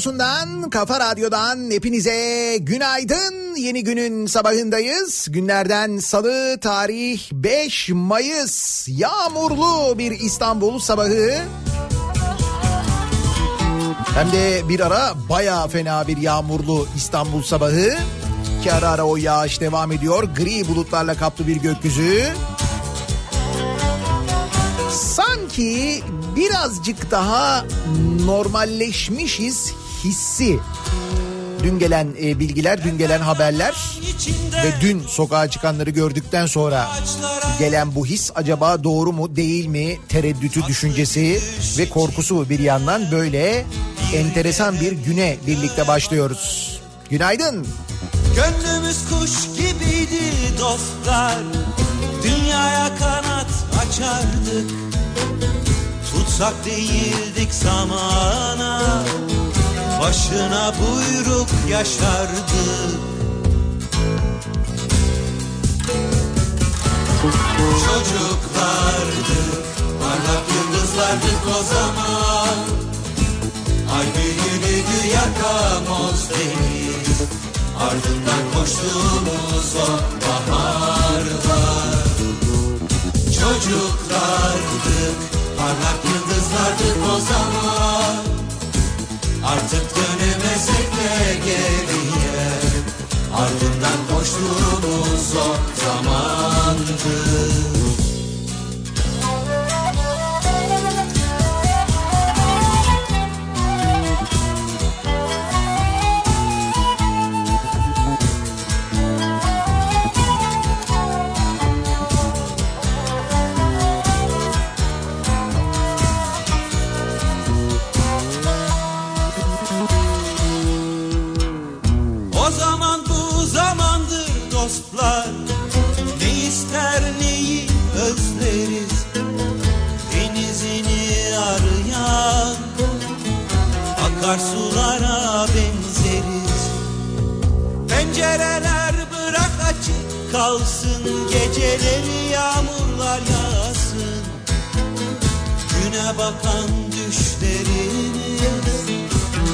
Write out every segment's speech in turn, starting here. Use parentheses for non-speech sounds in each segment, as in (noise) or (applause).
radyosundan, kafa radyodan hepinize günaydın. Yeni günün sabahındayız. Günlerden salı tarih 5 Mayıs. Yağmurlu bir İstanbul sabahı. Hem de bir ara baya fena bir yağmurlu İstanbul sabahı. Ki ara ara o yağış devam ediyor. Gri bulutlarla kaplı bir gökyüzü. Sanki birazcık daha normalleşmişiz hissi. Dün gelen e, bilgiler, dün gelen haberler ve dün sokağa çıkanları gördükten sonra gelen bu his acaba doğru mu değil mi tereddütü düşüncesi ve korkusu bir yandan böyle enteresan bir güne birlikte başlıyoruz. Günaydın. Gönlümüz kuş gibiydi dostlar Dünyaya kanat açardık Tutsak değildik zamana Başına buyruk yaşardı. Çocuklardık Parlak yıldızlardık o zaman. Ay büyülüydü yakamoz deniz Ardından koştuğumuz o baharlar Çocuklardık Parlak yıldızlardık o zaman Artık dönemesek de geriye. Ardından koştuğumuz o zamandı Akarsulara benzeriz. Pencereler bırak açık kalsın Geceleri yağmurlar yağsın. Güne bakan düşlerimiz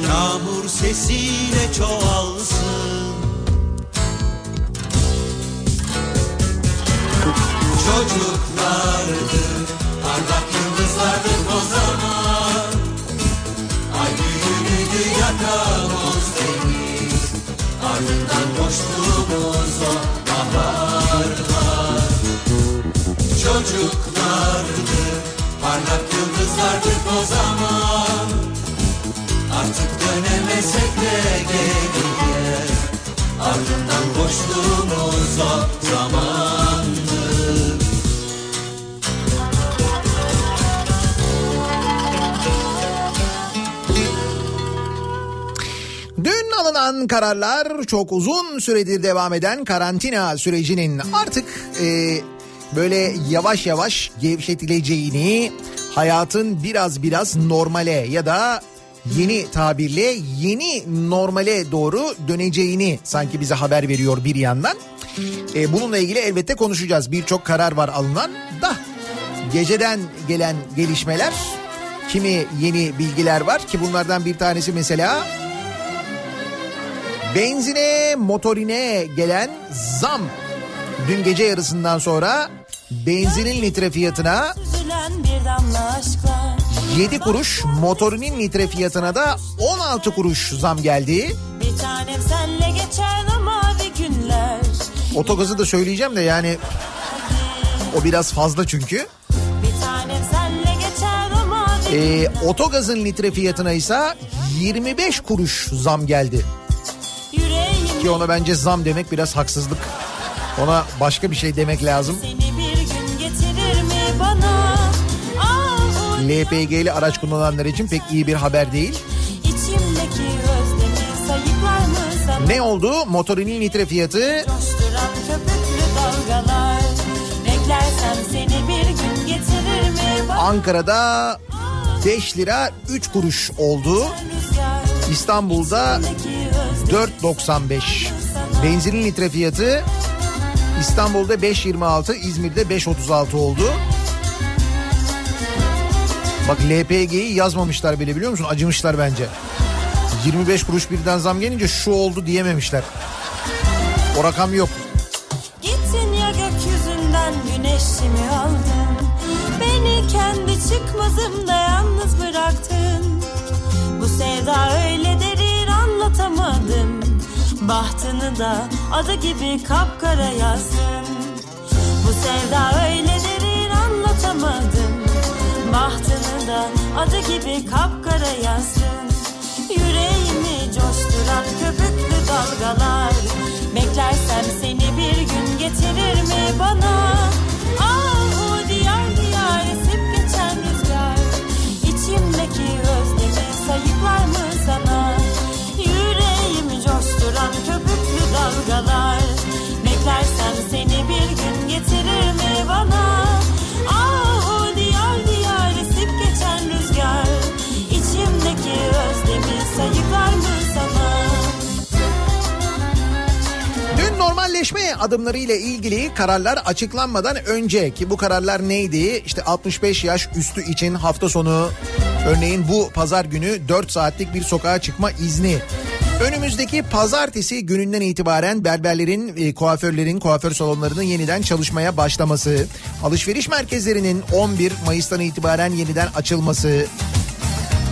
Yağmur sesiyle çoğalsın. Çocuklardık Parlak yıldızlardık o zaman büyülüydü yakamoz deniz Ardından koştuğumuz o baharlar. Çocuklardık Parlak yıldızlardık o zaman. Artık dönemesek de geriye Ardından koştuğumuz o zamandı alınan kararlar çok uzun süredir devam eden karantina sürecinin artık e, böyle yavaş yavaş gevşetileceğini, hayatın biraz biraz normale ya da yeni tabirle yeni normale doğru döneceğini sanki bize haber veriyor bir yandan. E, bununla ilgili elbette konuşacağız. Birçok karar var alınan da geceden gelen gelişmeler kimi yeni bilgiler var ki bunlardan bir tanesi mesela Benzine, motorine gelen zam. Dün gece yarısından sonra benzinin litre fiyatına Süzülen bir damla aşklar 7 kuruş, motorinin litre fiyatına da 16 kuruş zam geldi. Bir tanem senle geçer o mavi günler Otogazı da söyleyeceğim de yani o biraz fazla çünkü. Ee, otogazın litre fiyatına ise 25 kuruş zam geldi. Ki ona bence zam demek biraz haksızlık. Ona başka bir şey demek lazım. LPG'li araç kullananlar için pek iyi bir haber değil. Ne oldu? Motorinin litre fiyatı dalgalar Ankara'da 5 lira 3 kuruş oldu. İstanbul'da 4.95. Benzinin litre fiyatı İstanbul'da 5.26, İzmir'de 5.36 oldu. Bak LPG'yi yazmamışlar bile biliyor musun? Acımışlar bence. 25 kuruş birden zam gelince şu oldu diyememişler. O rakam yok. Gittin ya gökyüzünden güneşimi aldın Beni kendi çıkmazımda yalnız bıraktın Bu sevda öyle derin anlatamadım Bahtını da adı gibi kapkara yazdın Bu sevda öyle derin anlatamadım. Bahtını da adı gibi kapkara yazdın Yüreğimi coşturan köpüklü dalgalar. Beklersem seni bir gün getirir mi bana sıralar Beklersem seni bir gün getirir mi bana? Ah o diyar diyar esip geçen rüzgar. İçimdeki özlemi sayıklar mı sana? Dün normalleşme adımları ile ilgili kararlar açıklanmadan önce ki bu kararlar neydi? İşte 65 yaş üstü için hafta sonu örneğin bu pazar günü 4 saatlik bir sokağa çıkma izni Önümüzdeki pazartesi gününden itibaren berberlerin, e, kuaförlerin, kuaför salonlarının yeniden çalışmaya başlaması, alışveriş merkezlerinin 11 Mayıs'tan itibaren yeniden açılması,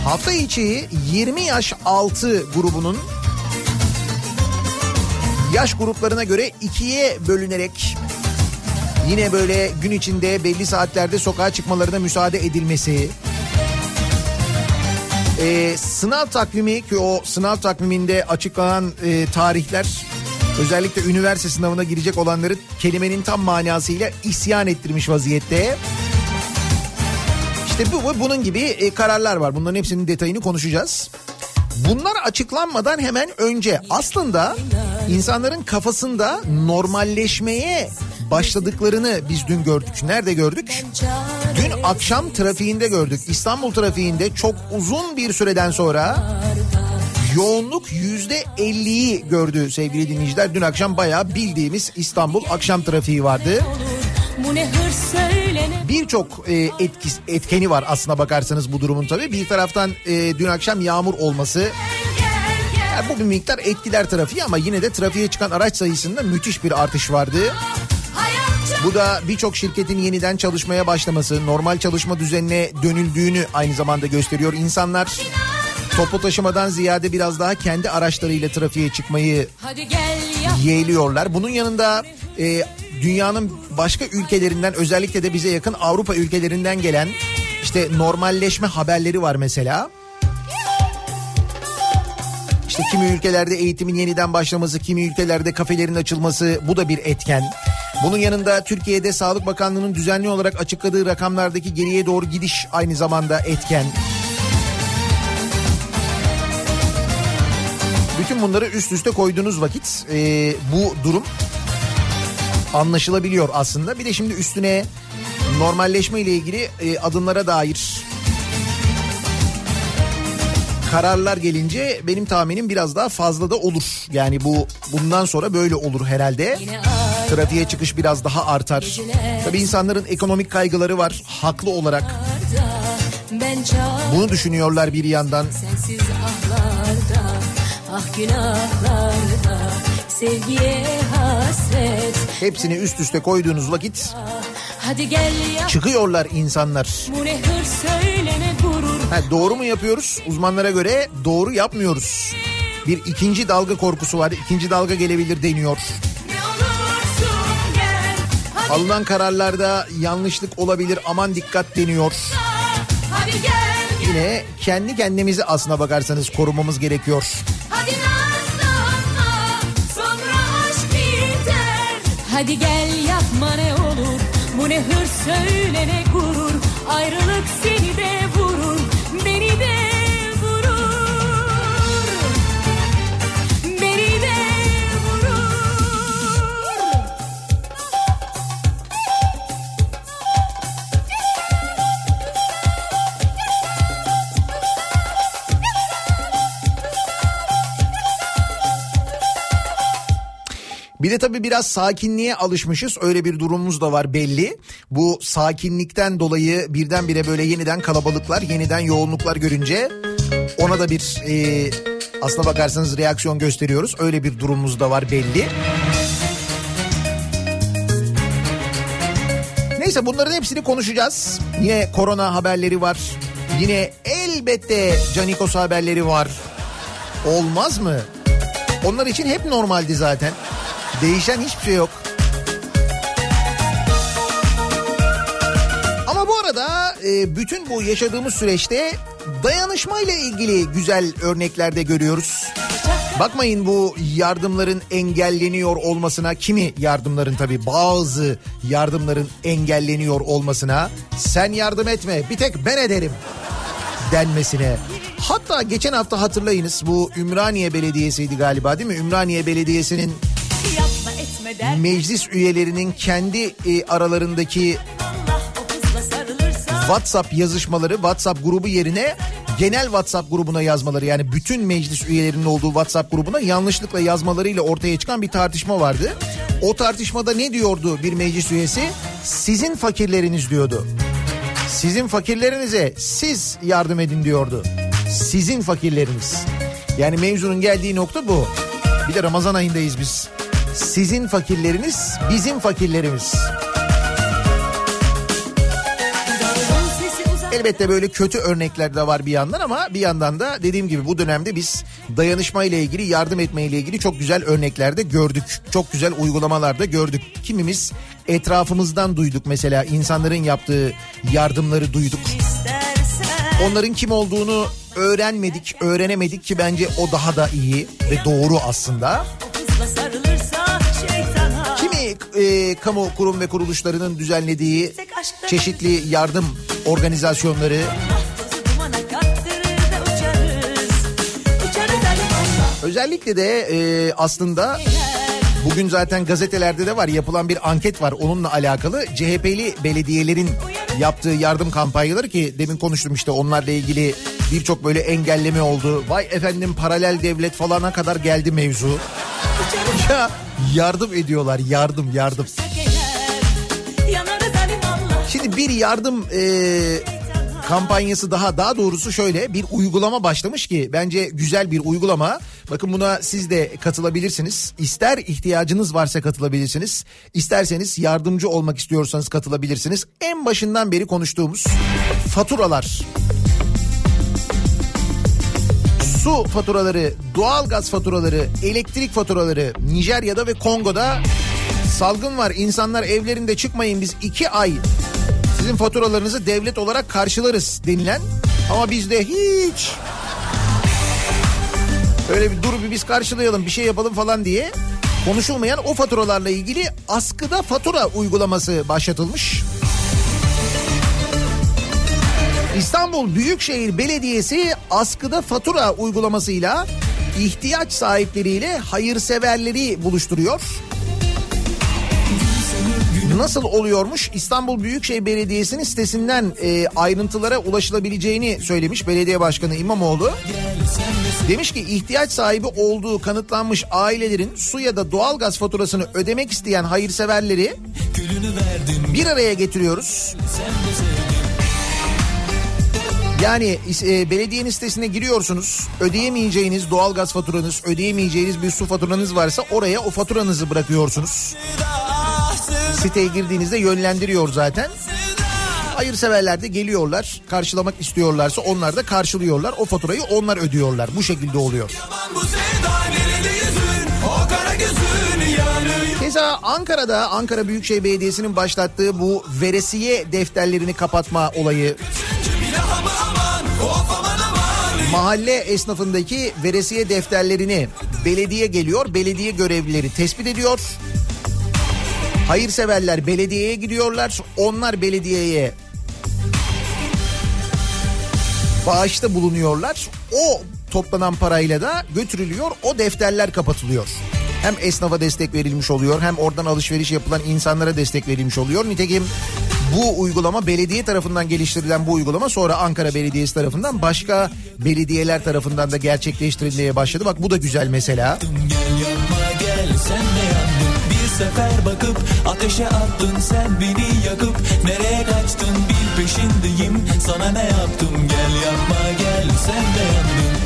hafta içi 20 yaş altı grubunun yaş gruplarına göre ikiye bölünerek yine böyle gün içinde belli saatlerde sokağa çıkmalarına müsaade edilmesi. Ee, sınav takvimi ki o sınav takviminde açıklanan e, tarihler özellikle üniversite sınavına girecek olanları kelimenin tam manasıyla isyan ettirmiş vaziyette. İşte bu bunun gibi e, kararlar var. Bunların hepsinin detayını konuşacağız. Bunlar açıklanmadan hemen önce aslında insanların kafasında normalleşmeye başladıklarını biz dün gördük. Nerede gördük? Dün akşam trafiğinde gördük. İstanbul trafiğinde çok uzun bir süreden sonra yoğunluk yüzde 50'yi gördü sevgili dinleyiciler. Dün akşam bayağı bildiğimiz İstanbul akşam trafiği vardı. Birçok e, etkis, etkeni var aslına bakarsanız bu durumun tabii. Bir taraftan e, dün akşam yağmur olması yani bu bir miktar etkiler trafiği ama yine de trafiğe çıkan araç sayısında müthiş bir artış vardı. Bu da birçok şirketin yeniden çalışmaya başlaması, normal çalışma düzenine dönüldüğünü aynı zamanda gösteriyor. İnsanlar toplu taşımadan ziyade biraz daha kendi araçlarıyla trafiğe çıkmayı yeğliyorlar. Bunun yanında e, dünyanın başka ülkelerinden özellikle de bize yakın Avrupa ülkelerinden gelen işte normalleşme haberleri var mesela. İşte kimi ülkelerde eğitimin yeniden başlaması, kimi ülkelerde kafelerin açılması bu da bir etken. Bunun yanında Türkiye'de Sağlık Bakanlığı'nın düzenli olarak açıkladığı rakamlardaki geriye doğru gidiş aynı zamanda etken. Bütün bunları üst üste koyduğunuz vakit e, bu durum anlaşılabiliyor aslında. Bir de şimdi üstüne normalleşme ile ilgili e, adımlara dair kararlar gelince benim tahminim biraz daha fazla da olur. Yani bu bundan sonra böyle olur herhalde. yine Trafiğe çıkış biraz daha artar. Tabii insanların ekonomik kaygıları var haklı olarak. Bunu düşünüyorlar bir yandan. sensiz ahlarda Ah günahlarda Sevgiye hasret Hepsini üst üste koyduğunuz vakit Hadi gel yap çıkıyorlar insanlar. Bu ne hırs söylene gurur Ha, doğru mu yapıyoruz? Uzmanlara göre doğru yapmıyoruz. Bir ikinci dalga korkusu var. İkinci dalga gelebilir deniyor. Alınan kararlarda yanlışlık olabilir aman dikkat deniyor. Yine kendi kendimizi aslına bakarsanız korumamız gerekiyor. Hadi Hadi gel yapma ne olur Bu ne hırs söylene gurur Ayrılık seni Bir de tabii biraz sakinliğe alışmışız. Öyle bir durumumuz da var belli. Bu sakinlikten dolayı birdenbire böyle yeniden kalabalıklar, yeniden yoğunluklar görünce ona da bir e, aslına bakarsanız reaksiyon gösteriyoruz. Öyle bir durumumuz da var belli. Neyse bunların hepsini konuşacağız. Yine korona haberleri var. Yine elbette Canikos haberleri var. Olmaz mı? Onlar için hep normaldi zaten. Değişen hiçbir şey yok. Ama bu arada e, bütün bu yaşadığımız süreçte dayanışma ile ilgili güzel örnekler de görüyoruz. Bakmayın bu yardımların engelleniyor olmasına, kimi yardımların tabii bazı yardımların engelleniyor olmasına sen yardım etme bir tek ben ederim denmesine. Hatta geçen hafta hatırlayınız bu Ümraniye Belediyesi'ydi galiba değil mi? Ümraniye Belediyesi'nin meclis üyelerinin kendi e, aralarındaki WhatsApp yazışmaları WhatsApp grubu yerine genel WhatsApp grubuna yazmaları yani bütün meclis üyelerinin olduğu WhatsApp grubuna yanlışlıkla yazmalarıyla ortaya çıkan bir tartışma vardı. O tartışmada ne diyordu bir meclis üyesi? Sizin fakirleriniz diyordu. Sizin fakirlerinize siz yardım edin diyordu. Sizin fakirleriniz. Yani mevzunun geldiği nokta bu. Bir de Ramazan ayındayız biz. Sizin fakirleriniz bizim fakirlerimiz. Elbette böyle kötü örnekler de var bir yandan ama bir yandan da dediğim gibi bu dönemde biz dayanışma ile ilgili yardım etme ile ilgili çok güzel örneklerde gördük. Çok güzel uygulamalarda gördük. Kimimiz etrafımızdan duyduk mesela insanların yaptığı yardımları duyduk. Onların kim olduğunu öğrenmedik, öğrenemedik ki bence o daha da iyi ve doğru aslında. E, kamu kurum ve kuruluşlarının düzenlediği çeşitli yardım organizasyonları özellikle de e, aslında bugün zaten gazetelerde de var yapılan bir anket var onunla alakalı CHP'li belediyelerin yaptığı yardım kampanyaları ki demin konuştum işte onlarla ilgili birçok böyle engelleme oldu. Vay efendim paralel devlet falana kadar geldi mevzu. Ya yardım ediyorlar yardım yardım. Şimdi bir yardım e, kampanyası daha daha doğrusu şöyle bir uygulama başlamış ki bence güzel bir uygulama. Bakın buna siz de katılabilirsiniz. İster ihtiyacınız varsa katılabilirsiniz. İsterseniz yardımcı olmak istiyorsanız katılabilirsiniz. En başından beri konuştuğumuz faturalar. Su faturaları, doğalgaz faturaları, elektrik faturaları Nijerya'da ve Kongo'da salgın var. İnsanlar evlerinde çıkmayın biz iki ay sizin faturalarınızı devlet olarak karşılarız denilen ama bizde hiç öyle bir dur bir biz karşılayalım bir şey yapalım falan diye konuşulmayan o faturalarla ilgili askıda fatura uygulaması başlatılmış. İstanbul Büyükşehir Belediyesi askıda fatura uygulamasıyla ihtiyaç sahipleriyle hayırseverleri buluşturuyor. Nasıl oluyormuş? İstanbul Büyükşehir Belediyesi'nin sitesinden e, ayrıntılara ulaşılabileceğini söylemiş belediye başkanı İmamoğlu. Demiş ki ihtiyaç sahibi olduğu kanıtlanmış ailelerin su ya da doğalgaz faturasını ödemek isteyen hayırseverleri bir araya getiriyoruz. Yani e, belediyenin sitesine giriyorsunuz. Ödeyemeyeceğiniz doğalgaz faturanız, ödeyemeyeceğiniz bir su faturanız varsa oraya o faturanızı bırakıyorsunuz. Siteye girdiğinizde yönlendiriyor zaten. Hayırseverler de geliyorlar. Karşılamak istiyorlarsa onlar da karşılıyorlar. O faturayı onlar ödüyorlar. Bu şekilde oluyor. Keza Ankara'da Ankara Büyükşehir Belediyesi'nin başlattığı bu veresiye defterlerini kapatma olayı mahalle esnafındaki veresiye defterlerini belediye geliyor, belediye görevlileri tespit ediyor. Hayırseverler belediyeye gidiyorlar, onlar belediyeye bağışta bulunuyorlar. O toplanan parayla da götürülüyor, o defterler kapatılıyor. Hem esnafa destek verilmiş oluyor, hem oradan alışveriş yapılan insanlara destek verilmiş oluyor. Nitekim bu uygulama belediye tarafından geliştirilen bu uygulama sonra Ankara Belediyesi tarafından başka belediyeler tarafından da gerçekleştirilmeye başladı. Bak bu da güzel mesela. Sefer bakıp ateşe attın sen beni yakıp nereye kaçtın bil peşindeyim sana ne yaptım gel yapma gel sen de yandın.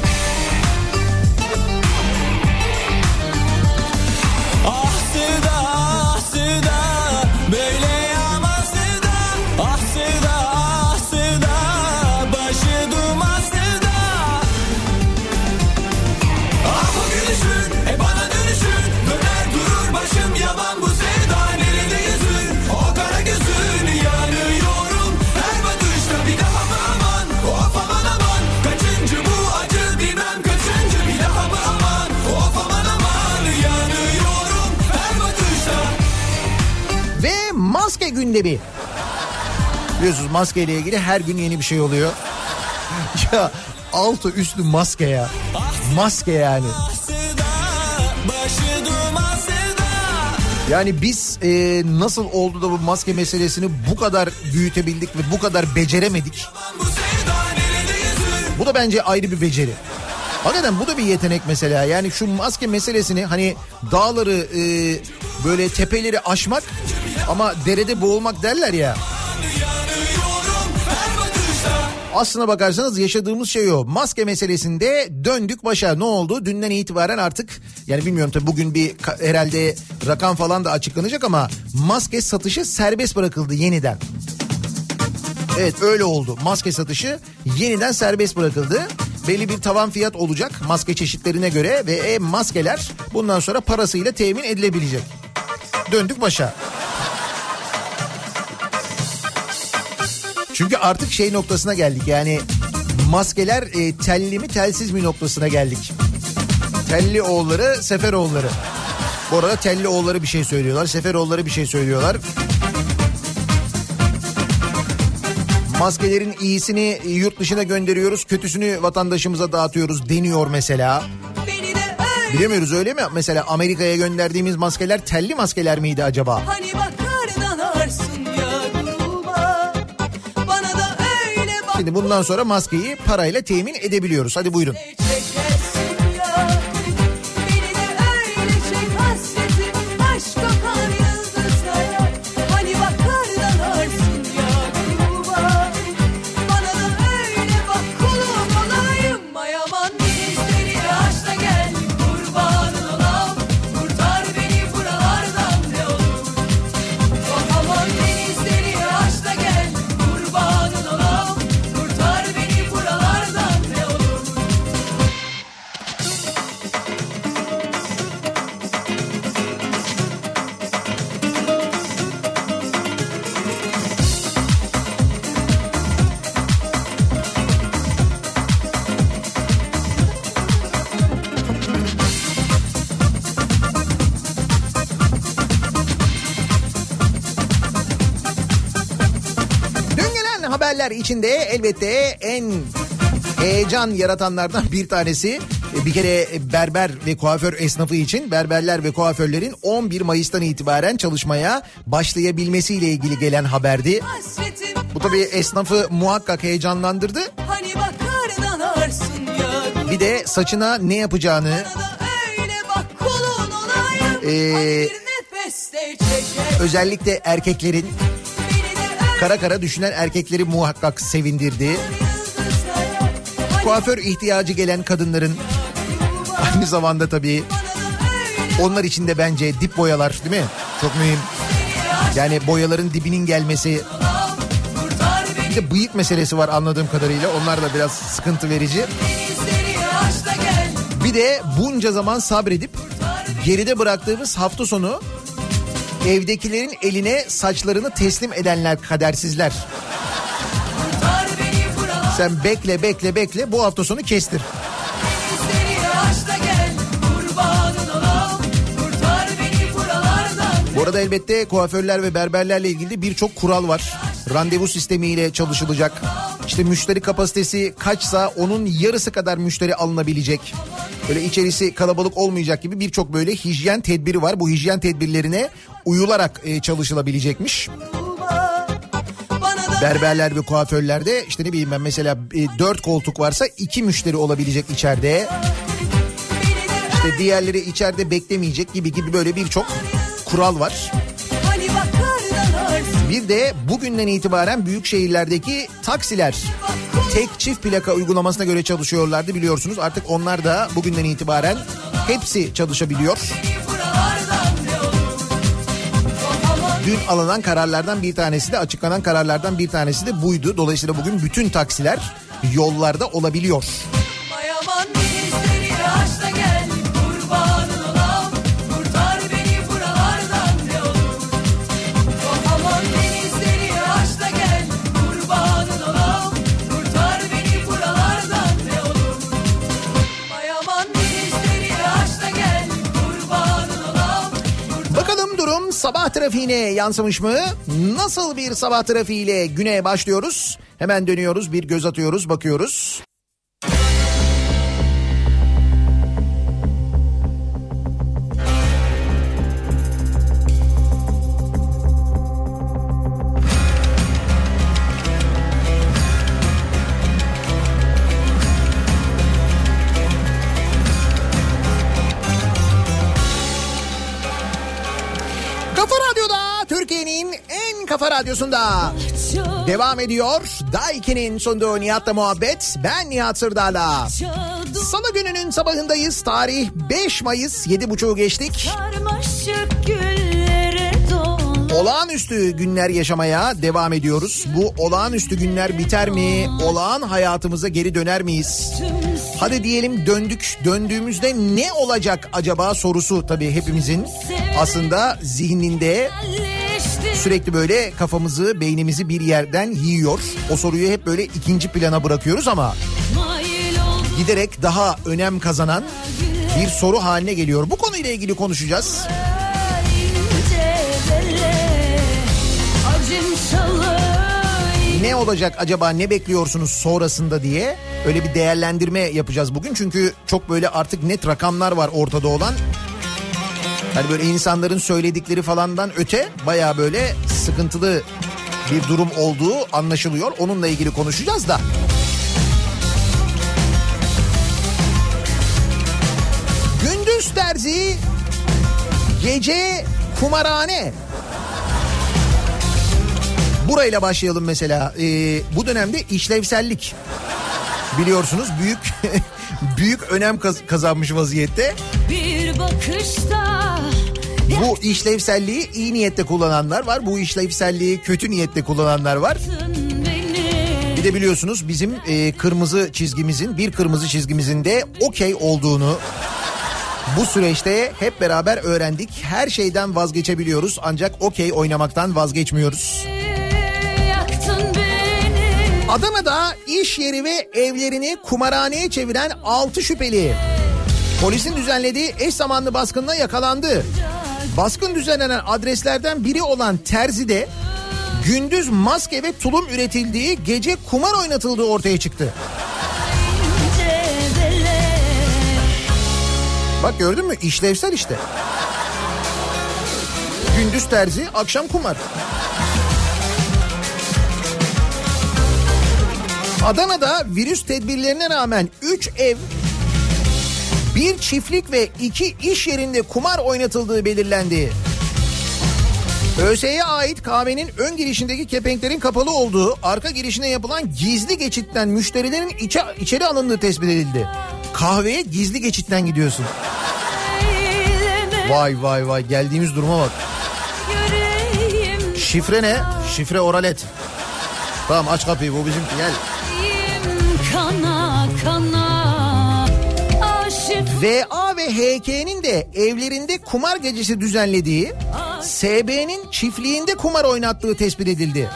Maske gündemi. Biliyorsunuz maskeyle ilgili her gün yeni bir şey oluyor. (laughs) ya altı üstü maske ya. Maske yani. Yani biz e, nasıl oldu da bu maske meselesini bu kadar büyütebildik ve bu kadar beceremedik? Bu da bence ayrı bir beceri. Hakikaten bu da bir yetenek mesela. Yani şu maske meselesini hani dağları e, böyle tepeleri aşmak ama derede boğulmak derler ya. Aslına bakarsanız yaşadığımız şey o. Maske meselesinde döndük başa. Ne oldu? Dünden itibaren artık yani bilmiyorum tabii bugün bir herhalde rakam falan da açıklanacak ama maske satışı serbest bırakıldı yeniden. Evet öyle oldu. Maske satışı yeniden serbest bırakıldı. Belli bir tavan fiyat olacak maske çeşitlerine göre ve e, maskeler bundan sonra parasıyla temin edilebilecek. Döndük başa. Çünkü artık şey noktasına geldik yani maskeler e, telli mi telsiz mi noktasına geldik. Telli oğulları, Seferoğulları. Bu arada Telli oğulları bir şey söylüyorlar, Seferoğulları bir şey söylüyorlar. Maskelerin iyisini yurt dışına gönderiyoruz, kötüsünü vatandaşımıza dağıtıyoruz deniyor mesela. Bilemiyoruz öyle mi? Mesela Amerika'ya gönderdiğimiz maskeler telli maskeler miydi acaba? Hani Şimdi bundan sonra maskeyi parayla temin edebiliyoruz. Hadi buyurun. İçinde elbette en heyecan yaratanlardan bir tanesi. E, bir kere berber ve kuaför esnafı için berberler ve kuaförlerin 11 Mayıs'tan itibaren çalışmaya başlayabilmesiyle ilgili gelen haberdi. Bu tabii esnafı muhakkak heyecanlandırdı. Hani bir de saçına ne yapacağını. Ee, özellikle erkeklerin kara kara düşünen erkekleri muhakkak sevindirdi. Kuaför ihtiyacı gelen kadınların aynı zamanda tabii onlar için de bence dip boyalar değil mi? Çok mühim. Yani boyaların dibinin gelmesi. Bir de bıyık meselesi var anladığım kadarıyla. Onlar da biraz sıkıntı verici. Bir de bunca zaman sabredip geride bıraktığımız hafta sonu evdekilerin eline saçlarını teslim edenler kadersizler. Sen bekle bekle bekle bu hafta sonu kestir. Bu arada elbette kuaförler ve berberlerle ilgili birçok kural var. Randevu sistemiyle çalışılacak. İşte müşteri kapasitesi kaçsa onun yarısı kadar müşteri alınabilecek. Böyle içerisi kalabalık olmayacak gibi birçok böyle hijyen tedbiri var. Bu hijyen tedbirlerine uyularak e, çalışılabilecekmiş. Berberler ve kuaförlerde işte ne bileyim ben mesela e, dört koltuk varsa iki müşteri olabilecek içeride. İşte diğerleri içeride beklemeyecek gibi gibi böyle birçok kural var. Bir de bugünden itibaren büyük şehirlerdeki taksiler tek çift plaka uygulamasına göre çalışıyorlardı biliyorsunuz. Artık onlar da bugünden itibaren hepsi çalışabiliyor. Dün alınan kararlardan bir tanesi de açıklanan kararlardan bir tanesi de buydu. Dolayısıyla bugün bütün taksiler yollarda olabiliyor. Sabah trafiğine yansımış mı? Nasıl bir sabah trafiğiyle güne başlıyoruz? Hemen dönüyoruz, bir göz atıyoruz, bakıyoruz. Kafa Radyosu'nda devam ediyor. Daiki'nin sunduğu Nihat'la muhabbet. Ben Nihat Sırdar'la. Salı gününün sabahındayız. Tarih 5 Mayıs 7.30'u geçtik. Olağanüstü günler yaşamaya devam ediyoruz. Bu olağanüstü günler biter mi? Olağan hayatımıza geri döner miyiz? Hadi diyelim döndük. Döndüğümüzde ne olacak acaba sorusu tabii hepimizin aslında zihninde sürekli böyle kafamızı, beynimizi bir yerden yiyor. O soruyu hep böyle ikinci plana bırakıyoruz ama giderek daha önem kazanan bir soru haline geliyor. Bu konuyla ilgili konuşacağız. Ne olacak acaba ne bekliyorsunuz sonrasında diye öyle bir değerlendirme yapacağız bugün. Çünkü çok böyle artık net rakamlar var ortada olan. Hani böyle insanların söyledikleri falandan öte baya böyle sıkıntılı bir durum olduğu anlaşılıyor. Onunla ilgili konuşacağız da. Gündüz terzi, gece kumarhane. Burayla başlayalım mesela. Ee, bu dönemde işlevsellik biliyorsunuz büyük (laughs) büyük önem kaz- kazanmış vaziyette. Bir bakışta Bu işlevselliği iyi niyetle kullananlar var. Bu işlevselliği kötü niyetle kullananlar var. Bir de biliyorsunuz bizim e, kırmızı çizgimizin bir kırmızı çizgimizin de okey olduğunu bu süreçte hep beraber öğrendik. Her şeyden vazgeçebiliyoruz ancak okey oynamaktan vazgeçmiyoruz. Adana'da iş yeri ve evlerini kumarhaneye çeviren 6 şüpheli. Polisin düzenlediği eş zamanlı baskınla yakalandı. Baskın düzenlenen adreslerden biri olan Terzi'de gündüz maske ve tulum üretildiği gece kumar oynatıldığı ortaya çıktı. Bak gördün mü işlevsel işte. Gündüz terzi, akşam kumar. Adana'da virüs tedbirlerine rağmen 3 ev, bir çiftlik ve iki iş yerinde kumar oynatıldığı belirlendi. ÖS'ye ait kahvenin ön girişindeki kepenklerin kapalı olduğu, arka girişine yapılan gizli geçitten müşterilerin içe, içeri alındığı tespit edildi. Kahveye gizli geçitten gidiyorsun. Vay vay vay geldiğimiz duruma bak. Şifre ne? Şifre oralet. Tamam aç kapıyı bu bizimki gel. VA ve HK'nin de evlerinde kumar gecesi düzenlediği, SB'nin çiftliğinde kumar oynattığı tespit edildi.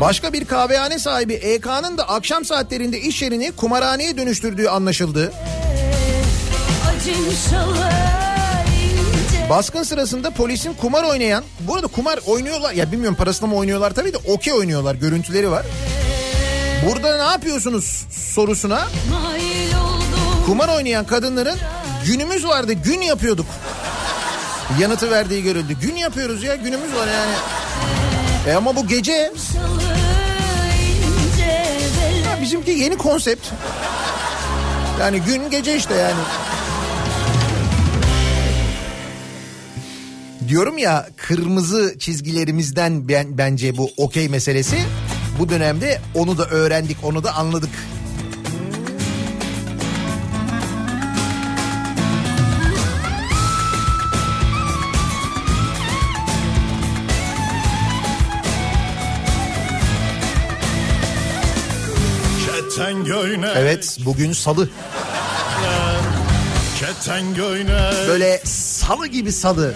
Başka bir kahvehane sahibi EK'nın da akşam saatlerinde iş yerini kumarhaneye dönüştürdüğü anlaşıldı. Baskın sırasında polisin kumar oynayan, bu arada kumar oynuyorlar ya bilmiyorum parasına mı oynuyorlar tabii de okey oynuyorlar görüntüleri var. Burada ne yapıyorsunuz sorusuna kumar oynayan kadınların günümüz vardı gün yapıyorduk. Yanıtı verdiği görüldü. Gün yapıyoruz ya günümüz var yani. E ama bu gece ya bizimki yeni konsept. Yani gün gece işte yani. Diyorum ya kırmızı çizgilerimizden ben, bence bu okey meselesi. Bu dönemde onu da öğrendik, onu da anladık. Evet, bugün salı. Böyle salı gibi salı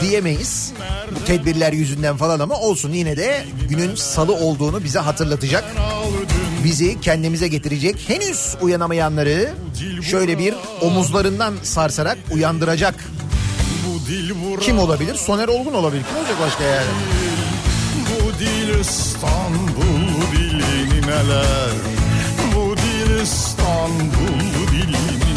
diyemeyiz. Bu tedbirler yüzünden falan ama olsun yine de günün salı olduğunu bize hatırlatacak. Bizi kendimize getirecek. Henüz uyanamayanları şöyle bir omuzlarından sarsarak uyandıracak. Kim olabilir? Soner Olgun olabilir. Kim olacak başka yani? Bu dil İstanbul neler Bu dil İstanbul dili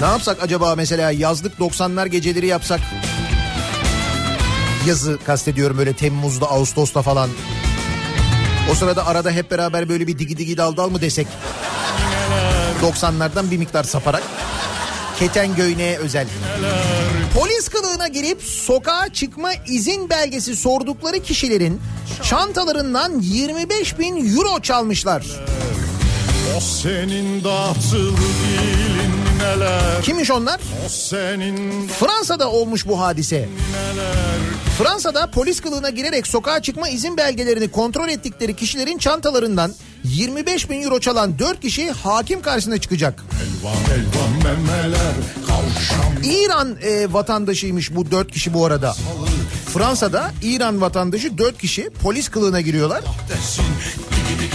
Ne yapsak acaba mesela yazlık 90'lar geceleri yapsak? Yazı kastediyorum böyle Temmuz'da, Ağustos'ta falan. O sırada arada hep beraber böyle bir digi digi dal dal mı desek? 90'lardan bir miktar saparak. Keten Göyne'ye özel. Polis kılığına girip sokağa çıkma izin belgesi sordukları kişilerin çantalarından 25 bin euro çalmışlar. O senin dağıtılı dilin neler Kimmiş onlar? Senin Fransa'da olmuş bu hadise. Fransa'da polis kılığına girerek sokağa çıkma izin belgelerini kontrol ettikleri kişilerin çantalarından 25 bin euro çalan 4 kişi hakim karşısına çıkacak. elvan elvan memeler kavuşamıyor İran e, vatandaşıymış bu 4 kişi bu arada. Fransa'da İran vatandaşı 4 kişi polis kılığına giriyorlar.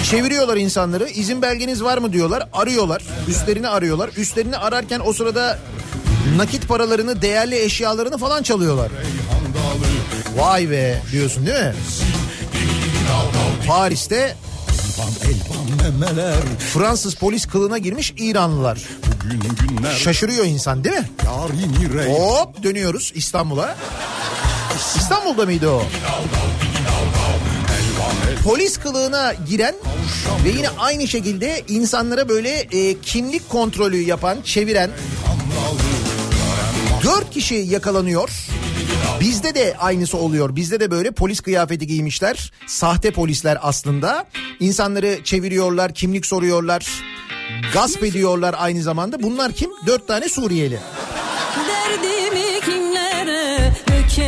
Çeviriyorlar insanları. İzin belgeniz var mı diyorlar. Arıyorlar. Üstlerini arıyorlar. Üstlerini ararken o sırada nakit paralarını, değerli eşyalarını falan çalıyorlar. Vay be diyorsun değil mi? Paris'te Fransız polis kılığına girmiş İranlılar. Şaşırıyor insan değil mi? Hop dönüyoruz İstanbul'a. İstanbul'da mıydı o? Polis kılığına giren ve yine aynı şekilde insanlara böyle e, kimlik kontrolü yapan, çeviren dört kişi yakalanıyor. Bizde de aynısı oluyor. Bizde de böyle polis kıyafeti giymişler. Sahte polisler aslında. İnsanları çeviriyorlar, kimlik soruyorlar. Gasp ediyorlar aynı zamanda. Bunlar kim? Dört tane Suriyeli.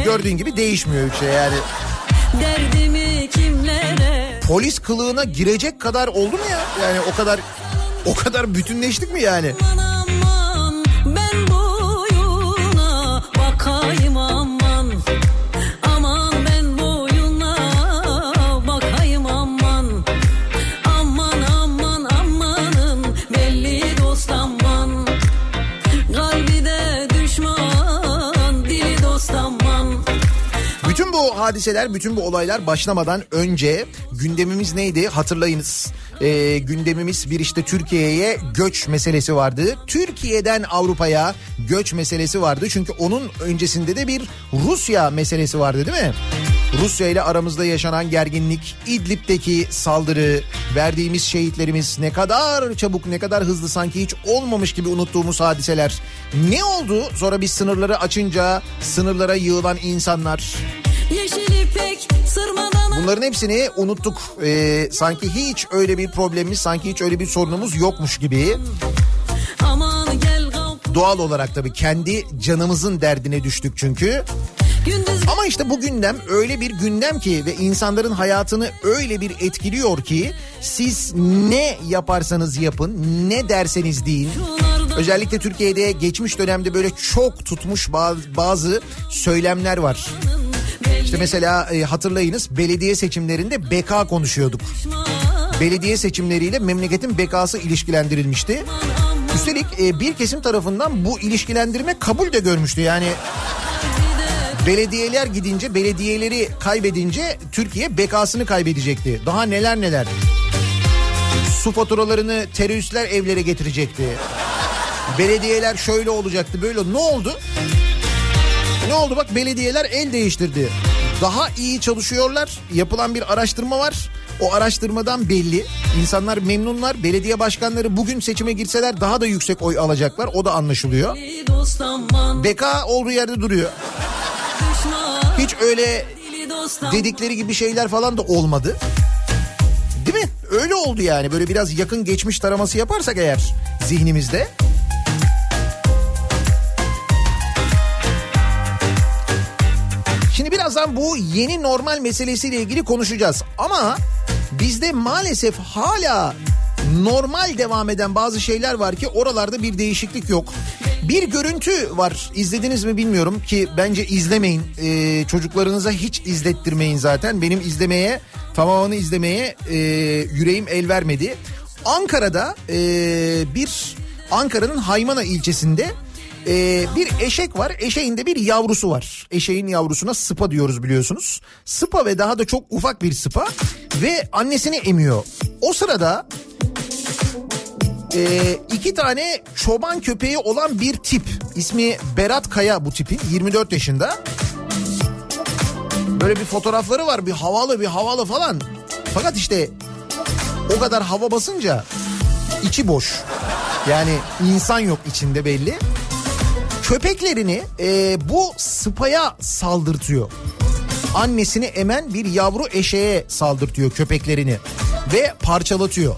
Gördüğün gibi değişmiyor hiç şey yani. Derdimi Polis kılığına girecek kadar oldu mu ya? Yani o kadar o kadar bütünleştik mi yani? Aman bu hadiseler, bütün bu olaylar başlamadan önce gündemimiz neydi hatırlayınız. Ee, gündemimiz bir işte Türkiye'ye göç meselesi vardı. Türkiye'den Avrupa'ya göç meselesi vardı. Çünkü onun öncesinde de bir Rusya meselesi vardı değil mi? Rusya ile aramızda yaşanan gerginlik, İdlib'deki saldırı, verdiğimiz şehitlerimiz ne kadar çabuk, ne kadar hızlı sanki hiç olmamış gibi unuttuğumuz hadiseler. Ne oldu? Sonra biz sınırları açınca sınırlara yığılan insanlar, Bunların hepsini unuttuk. Ee, sanki hiç öyle bir problemimiz, sanki hiç öyle bir sorunumuz yokmuş gibi. Doğal olarak tabii kendi canımızın derdine düştük çünkü. Ama işte bu gündem öyle bir gündem ki ve insanların hayatını öyle bir etkiliyor ki siz ne yaparsanız yapın, ne derseniz deyin. Özellikle Türkiye'de geçmiş dönemde böyle çok tutmuş bazı, bazı söylemler var. İşte mesela e, hatırlayınız belediye seçimlerinde beka konuşuyorduk. Belediye seçimleriyle memleketin bekası ilişkilendirilmişti. Üstelik e, bir kesim tarafından bu ilişkilendirme kabul de görmüştü. Yani belediyeler gidince, belediyeleri kaybedince Türkiye bekasını kaybedecekti. Daha neler neler. Su faturalarını teröristler evlere getirecekti. Belediyeler şöyle olacaktı böyle. Ne oldu? Ne oldu bak belediyeler el değiştirdi. Daha iyi çalışıyorlar. Yapılan bir araştırma var. O araştırmadan belli. İnsanlar memnunlar. Belediye başkanları bugün seçime girseler daha da yüksek oy alacaklar. O da anlaşılıyor. Beka olduğu yerde duruyor. Hiç öyle dedikleri gibi şeyler falan da olmadı. Değil mi? Öyle oldu yani. Böyle biraz yakın geçmiş taraması yaparsak eğer zihnimizde. Birazdan bu yeni normal meselesiyle ilgili konuşacağız. Ama bizde maalesef hala normal devam eden bazı şeyler var ki oralarda bir değişiklik yok. Bir görüntü var izlediniz mi bilmiyorum ki bence izlemeyin Ee, çocuklarınıza hiç izlettirmeyin zaten benim izlemeye tamamını izlemeye e, yüreğim el vermedi. Ankara'da e, bir Ankara'nın Haymana ilçesinde e, bir eşek var eşeğin de bir yavrusu var eşeğin yavrusuna sıpa diyoruz biliyorsunuz sıpa ve daha da çok ufak bir sıpa ve annesini emiyor o sırada ee, iki tane çoban köpeği olan bir tip. İsmi Berat Kaya bu tipin 24 yaşında. Böyle bir fotoğrafları var bir havalı bir havalı falan. Fakat işte o kadar hava basınca içi boş. Yani insan yok içinde belli. Köpeklerini e, bu sıpaya saldırtıyor. Annesini emen bir yavru eşeğe saldırtıyor köpeklerini ve parçalatıyor.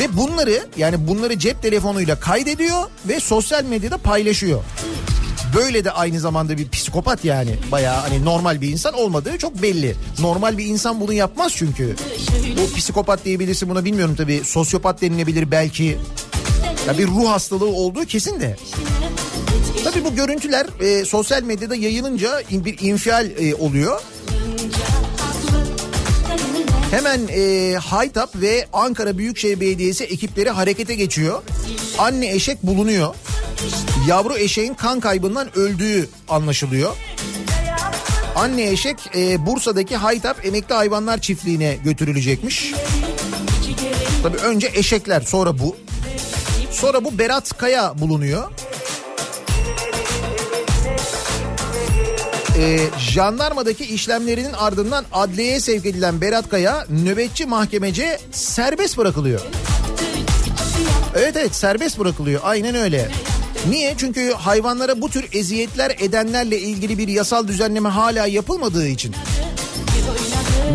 Ve bunları yani bunları cep telefonuyla kaydediyor ve sosyal medyada paylaşıyor. Böyle de aynı zamanda bir psikopat yani. Bayağı hani normal bir insan olmadığı çok belli. Normal bir insan bunu yapmaz çünkü. Bu psikopat diyebilirsin buna bilmiyorum tabii. Sosyopat denilebilir belki. Ya bir ruh hastalığı olduğu kesin de. Tabii bu görüntüler e, sosyal medyada yayılınca in- bir infial e, oluyor. Hemen e, Haytap ve Ankara Büyükşehir Belediyesi ekipleri harekete geçiyor. Anne eşek bulunuyor. Yavru eşeğin kan kaybından öldüğü anlaşılıyor. Anne eşek e, Bursa'daki Haytap Emekli Hayvanlar Çiftliği'ne götürülecekmiş. Tabii önce eşekler sonra bu. Sonra bu Berat Kaya bulunuyor. Ee, jandarmadaki işlemlerinin ardından adliyeye sevk edilen Berat Kaya nöbetçi mahkemece serbest bırakılıyor. Evet evet serbest bırakılıyor aynen öyle. Niye? Çünkü hayvanlara bu tür eziyetler edenlerle ilgili bir yasal düzenleme hala yapılmadığı için.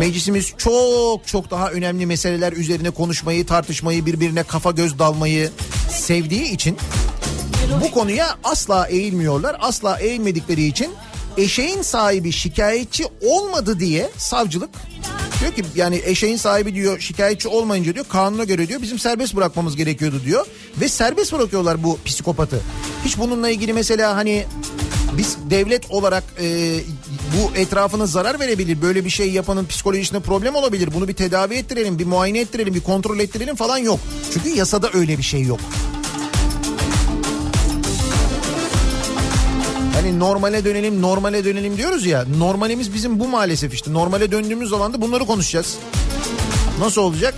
Meclisimiz çok çok daha önemli meseleler üzerine konuşmayı, tartışmayı, birbirine kafa göz dalmayı sevdiği için bu konuya asla eğilmiyorlar. Asla eğilmedikleri için eşeğin sahibi şikayetçi olmadı diye savcılık diyor ki yani eşeğin sahibi diyor şikayetçi olmayınca diyor kanuna göre diyor bizim serbest bırakmamız gerekiyordu diyor ve serbest bırakıyorlar bu psikopatı. Hiç bununla ilgili mesela hani biz devlet olarak e, bu etrafına zarar verebilir. Böyle bir şey yapanın psikolojisine problem olabilir. Bunu bir tedavi ettirelim, bir muayene ettirelim, bir kontrol ettirelim falan yok. Çünkü yasada öyle bir şey yok. Hani normale dönelim, normale dönelim diyoruz ya. Normalimiz bizim bu maalesef işte. Normale döndüğümüz zaman da bunları konuşacağız. Nasıl olacak?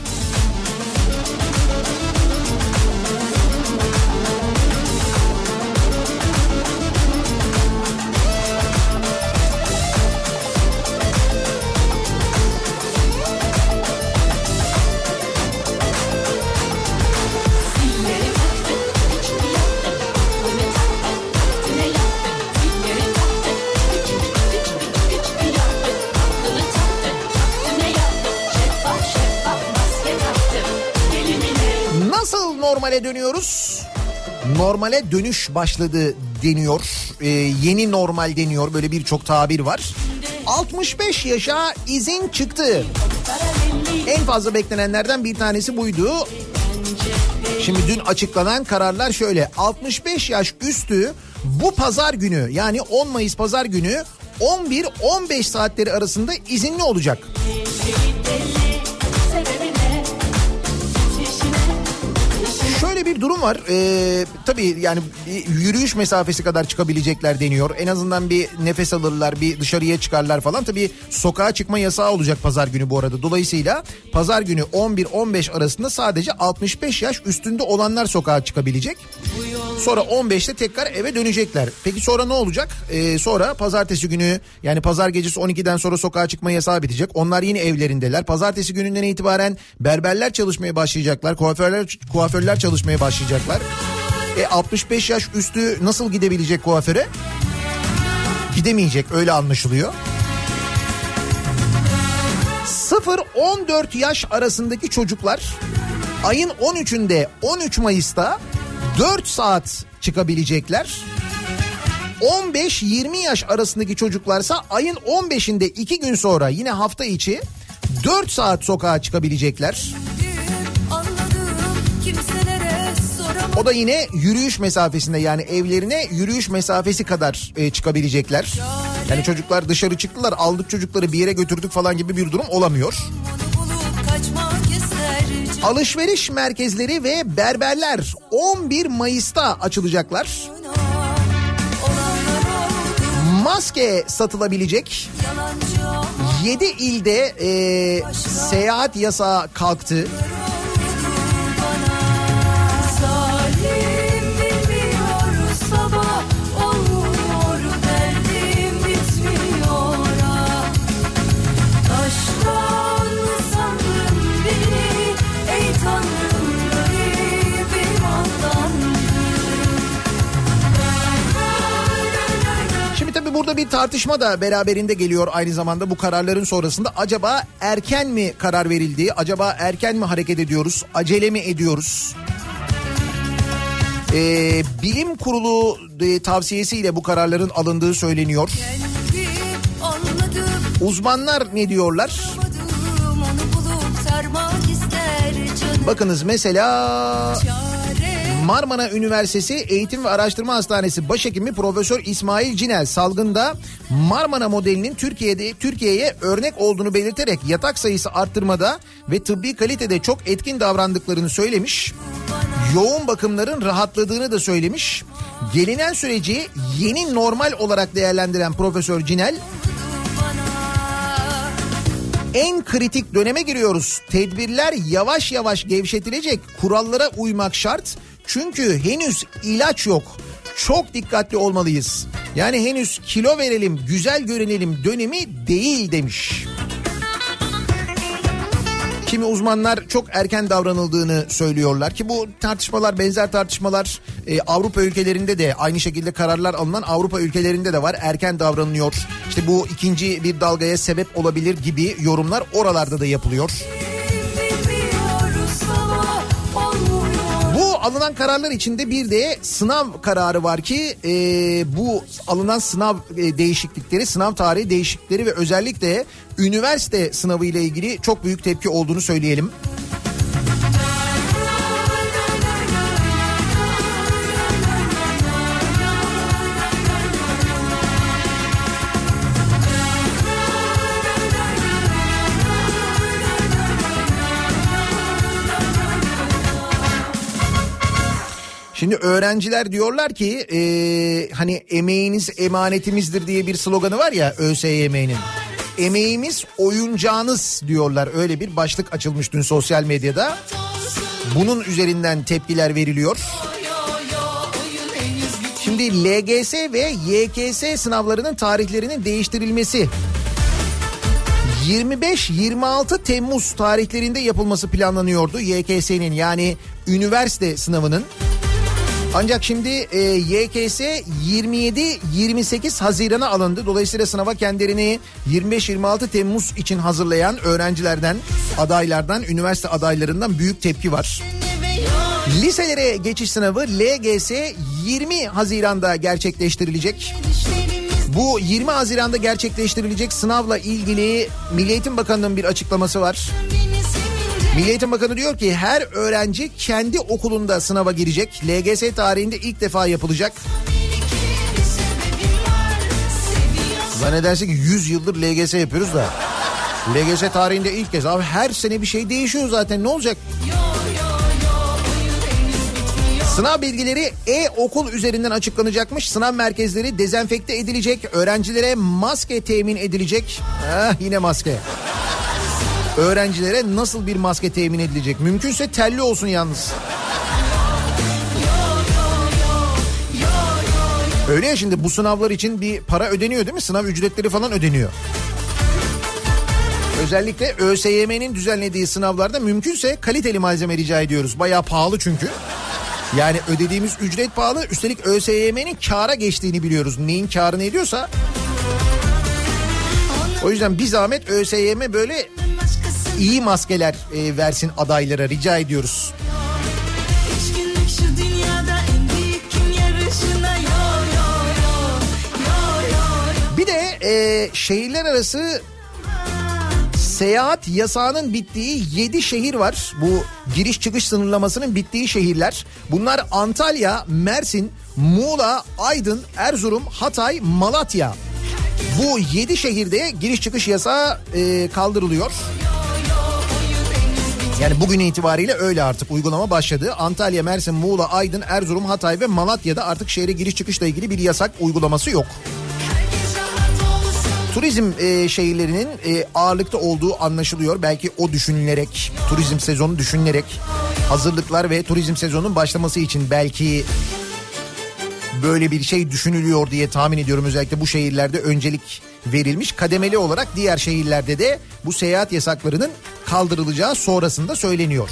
Normale dönüş başladı deniyor. Ee, yeni normal deniyor. Böyle birçok tabir var. 65 yaşa izin çıktı. En fazla beklenenlerden bir tanesi buydu. Şimdi dün açıklanan kararlar şöyle. 65 yaş üstü bu pazar günü yani 10 Mayıs pazar günü 11-15 saatleri arasında izinli olacak. Durum var. Ee, tabii yani yürüyüş mesafesi kadar çıkabilecekler deniyor. En azından bir nefes alırlar, bir dışarıya çıkarlar falan. Tabii sokağa çıkma yasağı olacak pazar günü bu arada. Dolayısıyla pazar günü 11-15 arasında sadece 65 yaş üstünde olanlar sokağa çıkabilecek. Sonra 15'te tekrar eve dönecekler. Peki sonra ne olacak? Ee, sonra pazartesi günü yani pazar gecesi 12'den sonra sokağa çıkma yasağı bitecek. Onlar yine evlerindeler. Pazartesi gününden itibaren berberler çalışmaya başlayacaklar. Kuaförler kuaförler çalışmaya başlayacaklar. E 65 yaş üstü nasıl gidebilecek kuaföre? Gidemeyecek öyle anlaşılıyor. 0-14 yaş arasındaki çocuklar ayın 13'ünde 13 Mayıs'ta 4 saat çıkabilecekler. 15-20 yaş arasındaki çocuklarsa ayın 15'inde 2 gün sonra yine hafta içi 4 saat sokağa çıkabilecekler. O da yine yürüyüş mesafesinde yani evlerine yürüyüş mesafesi kadar e, çıkabilecekler. Yani çocuklar dışarı çıktılar aldık çocukları bir yere götürdük falan gibi bir durum olamıyor. Alışveriş merkezleri ve berberler 11 Mayıs'ta açılacaklar. Maske satılabilecek. yalancı ama 7 ilde e, seyahat yasağı kalktı. Şimdi burada bir tartışma da beraberinde geliyor aynı zamanda bu kararların sonrasında. Acaba erken mi karar verildi? Acaba erken mi hareket ediyoruz? Acele mi ediyoruz? Ee, bilim kurulu e, tavsiyesiyle bu kararların alındığı söyleniyor. Uzmanlar ne diyorlar? Bakınız mesela Marmara Üniversitesi Eğitim ve Araştırma Hastanesi Başhekimi Profesör İsmail Cinel salgında Marmara modelinin Türkiye'de Türkiye'ye örnek olduğunu belirterek yatak sayısı arttırmada ve tıbbi kalitede çok etkin davrandıklarını söylemiş. Yoğun bakımların rahatladığını da söylemiş. Gelinen süreci yeni normal olarak değerlendiren Profesör Cinel en kritik döneme giriyoruz. Tedbirler yavaş yavaş gevşetilecek. Kurallara uymak şart. Çünkü henüz ilaç yok. Çok dikkatli olmalıyız. Yani henüz kilo verelim, güzel görenelim dönemi değil demiş. Kimi uzmanlar çok erken davranıldığını söylüyorlar ki bu tartışmalar benzer tartışmalar e, Avrupa ülkelerinde de aynı şekilde kararlar alınan Avrupa ülkelerinde de var. Erken davranılıyor. İşte bu ikinci bir dalgaya sebep olabilir gibi yorumlar oralarda da yapılıyor. bilmiyor alınan kararlar içinde bir de sınav kararı var ki e, bu alınan sınav e, değişiklikleri, sınav tarihi değişiklikleri ve özellikle üniversite sınavı ile ilgili çok büyük tepki olduğunu söyleyelim. Şimdi öğrenciler diyorlar ki e, hani emeğiniz emanetimizdir diye bir sloganı var ya ÖSYM'nin. Emeğimiz oyuncağınız diyorlar öyle bir başlık açılmış dün sosyal medyada. Bunun üzerinden tepkiler veriliyor. Şimdi LGS ve YKS sınavlarının tarihlerinin değiştirilmesi 25-26 Temmuz tarihlerinde yapılması planlanıyordu YKS'nin yani üniversite sınavının. Ancak şimdi e, YKS 27-28 Haziran'a alındı. Dolayısıyla sınava kendilerini 25-26 Temmuz için hazırlayan öğrencilerden, adaylardan, üniversite adaylarından büyük tepki var. Liselere geçiş sınavı LGS 20 Haziran'da gerçekleştirilecek. Bu 20 Haziran'da gerçekleştirilecek sınavla ilgili Milli Eğitim Bakanı'nın bir açıklaması var. Milli Eğitim Bakanı diyor ki her öğrenci kendi okulunda sınava girecek. LGS tarihinde ilk defa yapılacak. Zannedersin ki 100 yıldır LGS yapıyoruz da. LGS tarihinde ilk kez abi her sene bir şey değişiyor zaten ne olacak? Sınav bilgileri e-okul üzerinden açıklanacakmış. Sınav merkezleri dezenfekte edilecek. Öğrencilere maske temin edilecek. Ah, yine maske. Öğrencilere nasıl bir maske temin edilecek? Mümkünse telli olsun yalnız. Öyle ya şimdi bu sınavlar için bir para ödeniyor değil mi? Sınav ücretleri falan ödeniyor. Özellikle ÖSYM'nin düzenlediği sınavlarda mümkünse kaliteli malzeme rica ediyoruz. Bayağı pahalı çünkü. Yani ödediğimiz ücret pahalı. Üstelik ÖSYM'nin kâra geçtiğini biliyoruz. Neyin kârını ediyorsa. O yüzden bir zahmet ÖSYM böyle iyi maskeler e, versin adaylara rica ediyoruz. Yo yo yo yo yo yo Bir de e, şehirler arası Seyahat yasağının bittiği 7 şehir var. Bu giriş çıkış sınırlamasının bittiği şehirler. Bunlar Antalya, Mersin, Muğla, Aydın, Erzurum, Hatay, Malatya. Bu 7 şehirde giriş çıkış yasağı e, kaldırılıyor. Yani bugün itibariyle öyle artık uygulama başladı. Antalya, Mersin, Muğla, Aydın, Erzurum, Hatay ve Malatya'da artık şehre giriş çıkışla ilgili bir yasak uygulaması yok. Turizm e, şehirlerinin e, ağırlıkta olduğu anlaşılıyor. Belki o düşünülerek, turizm sezonu düşünülerek hazırlıklar ve turizm sezonunun başlaması için belki böyle bir şey düşünülüyor diye tahmin ediyorum. Özellikle bu şehirlerde öncelik verilmiş. Kademeli olarak diğer şehirlerde de bu seyahat yasaklarının kaldırılacağı sonrasında söyleniyor.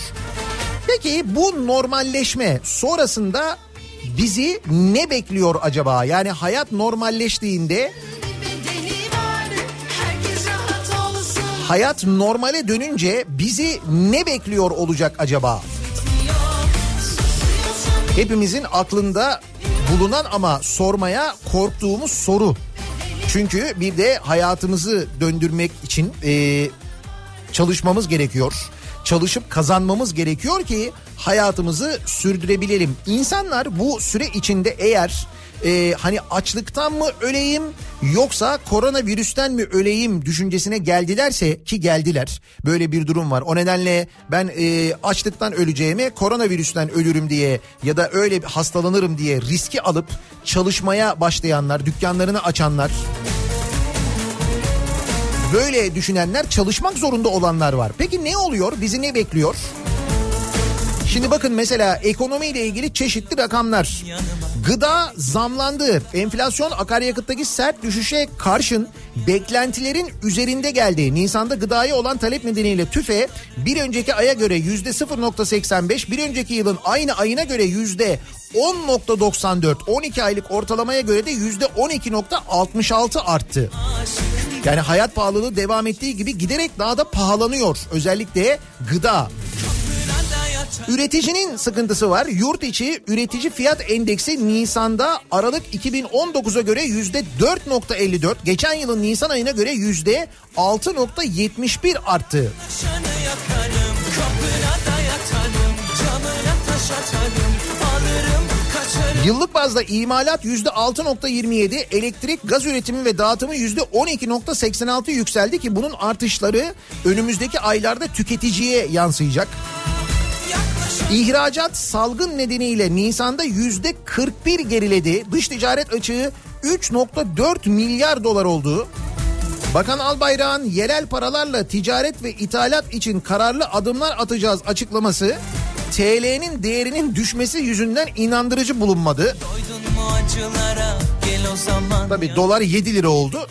Peki bu normalleşme sonrasında bizi ne bekliyor acaba? Yani hayat normalleştiğinde hayat normale dönünce bizi ne bekliyor olacak acaba? Hepimizin aklında bulunan ama sormaya korktuğumuz soru. Çünkü bir de hayatımızı döndürmek için e, çalışmamız gerekiyor. Çalışıp kazanmamız gerekiyor ki hayatımızı sürdürebilelim. İnsanlar bu süre içinde eğer e, hani açlıktan mı öleyim yoksa koronavirüsten mi öleyim düşüncesine geldilerse ki geldiler böyle bir durum var. O nedenle ben e, açlıktan öleceğime koronavirüsten ölürüm diye ya da öyle hastalanırım diye riski alıp çalışmaya başlayanlar, dükkanlarını açanlar böyle düşünenler çalışmak zorunda olanlar var. Peki ne oluyor? Bizi ne bekliyor? Şimdi bakın mesela ekonomiyle ilgili çeşitli rakamlar. Gıda zamlandı. Enflasyon akaryakıttaki sert düşüşe karşın beklentilerin üzerinde geldi. Nisan'da gıdaya olan talep nedeniyle TÜFE bir önceki aya göre yüzde 0.85 bir önceki yılın aynı ayına göre yüzde 10.94 12 aylık ortalamaya göre de yüzde 12.66 arttı. Yani hayat pahalılığı devam ettiği gibi giderek daha da pahalanıyor. Özellikle gıda. Üreticinin sıkıntısı var. Yurt içi üretici fiyat endeksi Nisan'da Aralık 2019'a göre yüzde 4.54. Geçen yılın Nisan ayına göre yüzde 6.71 arttı. Yıllık bazda imalat yüzde 6.27, elektrik, gaz üretimi ve dağıtımı yüzde 12.86 yükseldi ki bunun artışları önümüzdeki aylarda tüketiciye yansıyacak. İhracat salgın nedeniyle Nisan'da yüzde 41 geriledi. Dış ticaret açığı 3.4 milyar dolar oldu. Bakan Albayrak'ın yerel paralarla ticaret ve ithalat için kararlı adımlar atacağız açıklaması TL'nin değerinin düşmesi yüzünden inandırıcı bulunmadı. Tabi dolar 7 lira oldu.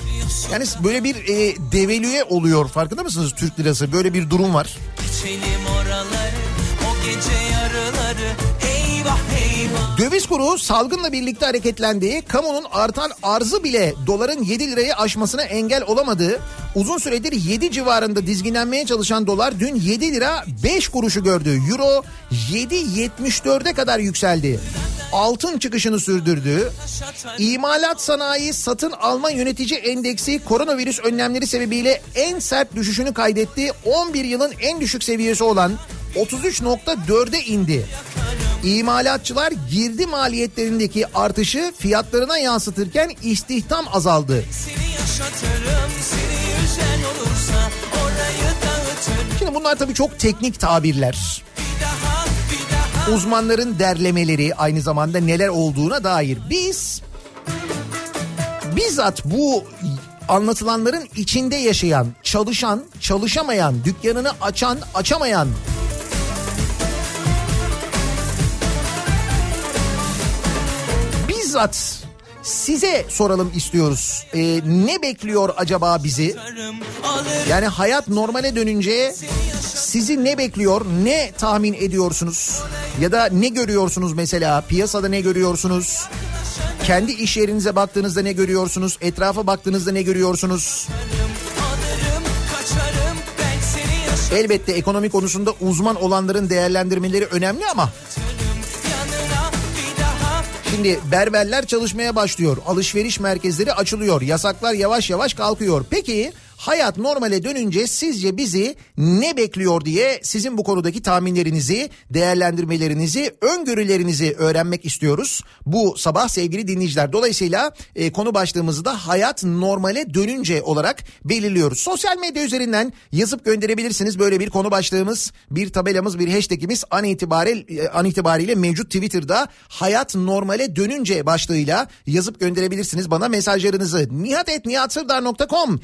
Yani böyle bir e, devalüe oluyor farkında mısınız Türk lirası? Böyle bir durum var. Geçelim oraları, o gece yarıları, eyvah eyvah. Döviz kuru salgınla birlikte hareketlendiği, kamunun artan arzı bile doların 7 lirayı aşmasına engel olamadığı, uzun süredir 7 civarında dizginlenmeye çalışan dolar dün 7 lira 5 kuruşu gördü. Euro 7.74'e kadar yükseldi. Altın çıkışını sürdürdü. İmalat sanayi satın alma yönetici endeksi koronavirüs önlemleri sebebiyle en sert düşüşünü kaydetti. 11 yılın en düşük seviyesi olan 33.4'e indi. İmalatçılar girdi maliyetlerindeki artışı fiyatlarına yansıtırken istihdam azaldı. Seni yaşatırım, seni yüzen olursa orayı dağıtırım. Şimdi bunlar tabii çok teknik tabirler. Bir daha, bir daha. Uzmanların derlemeleri aynı zamanda neler olduğuna dair. Biz bizzat bu anlatılanların içinde yaşayan, çalışan, çalışamayan, dükkanını açan, açamayan bizzat size soralım istiyoruz. Ee, ne bekliyor acaba bizi? Yani hayat normale dönünce sizi ne bekliyor? Ne tahmin ediyorsunuz? Ya da ne görüyorsunuz mesela? Piyasada ne görüyorsunuz? Kendi iş yerinize baktığınızda ne görüyorsunuz? Etrafa baktığınızda ne görüyorsunuz? Elbette ekonomi konusunda uzman olanların değerlendirmeleri önemli ama Şimdi berberler çalışmaya başlıyor. Alışveriş merkezleri açılıyor. Yasaklar yavaş yavaş kalkıyor. Peki Hayat normale dönünce sizce bizi ne bekliyor diye sizin bu konudaki tahminlerinizi, değerlendirmelerinizi, öngörülerinizi öğrenmek istiyoruz. Bu sabah sevgili dinleyiciler. Dolayısıyla e, konu başlığımızı da hayat normale dönünce olarak belirliyoruz. Sosyal medya üzerinden yazıp gönderebilirsiniz. Böyle bir konu başlığımız, bir tabelamız, bir hashtagimiz an itibariyle, an itibariyle mevcut Twitter'da hayat normale dönünce başlığıyla yazıp gönderebilirsiniz bana mesajlarınızı. nihatetnihatsırdar.com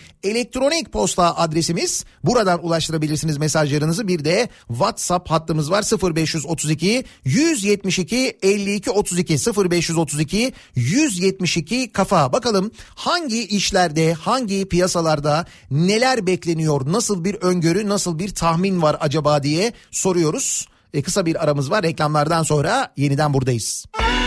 elektronik posta adresimiz. Buradan ulaştırabilirsiniz mesajlarınızı. Bir de WhatsApp hattımız var 0532 172 52 32 0532 172 kafa. Bakalım hangi işlerde, hangi piyasalarda neler bekleniyor, nasıl bir öngörü, nasıl bir tahmin var acaba diye soruyoruz. E, kısa bir aramız var. Reklamlardan sonra yeniden buradayız. Kafa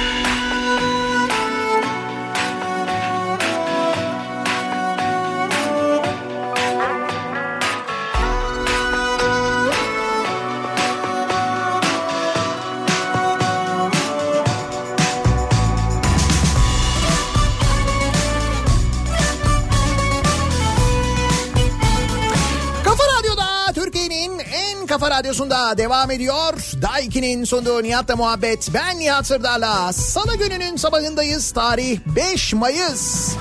radyosunda devam ediyor. Daiki'nin sunduğu Nihat'la muhabbet. Ben Nihat Sırdar'la. Salı gününün sabahındayız. Tarih 5 Mayıs.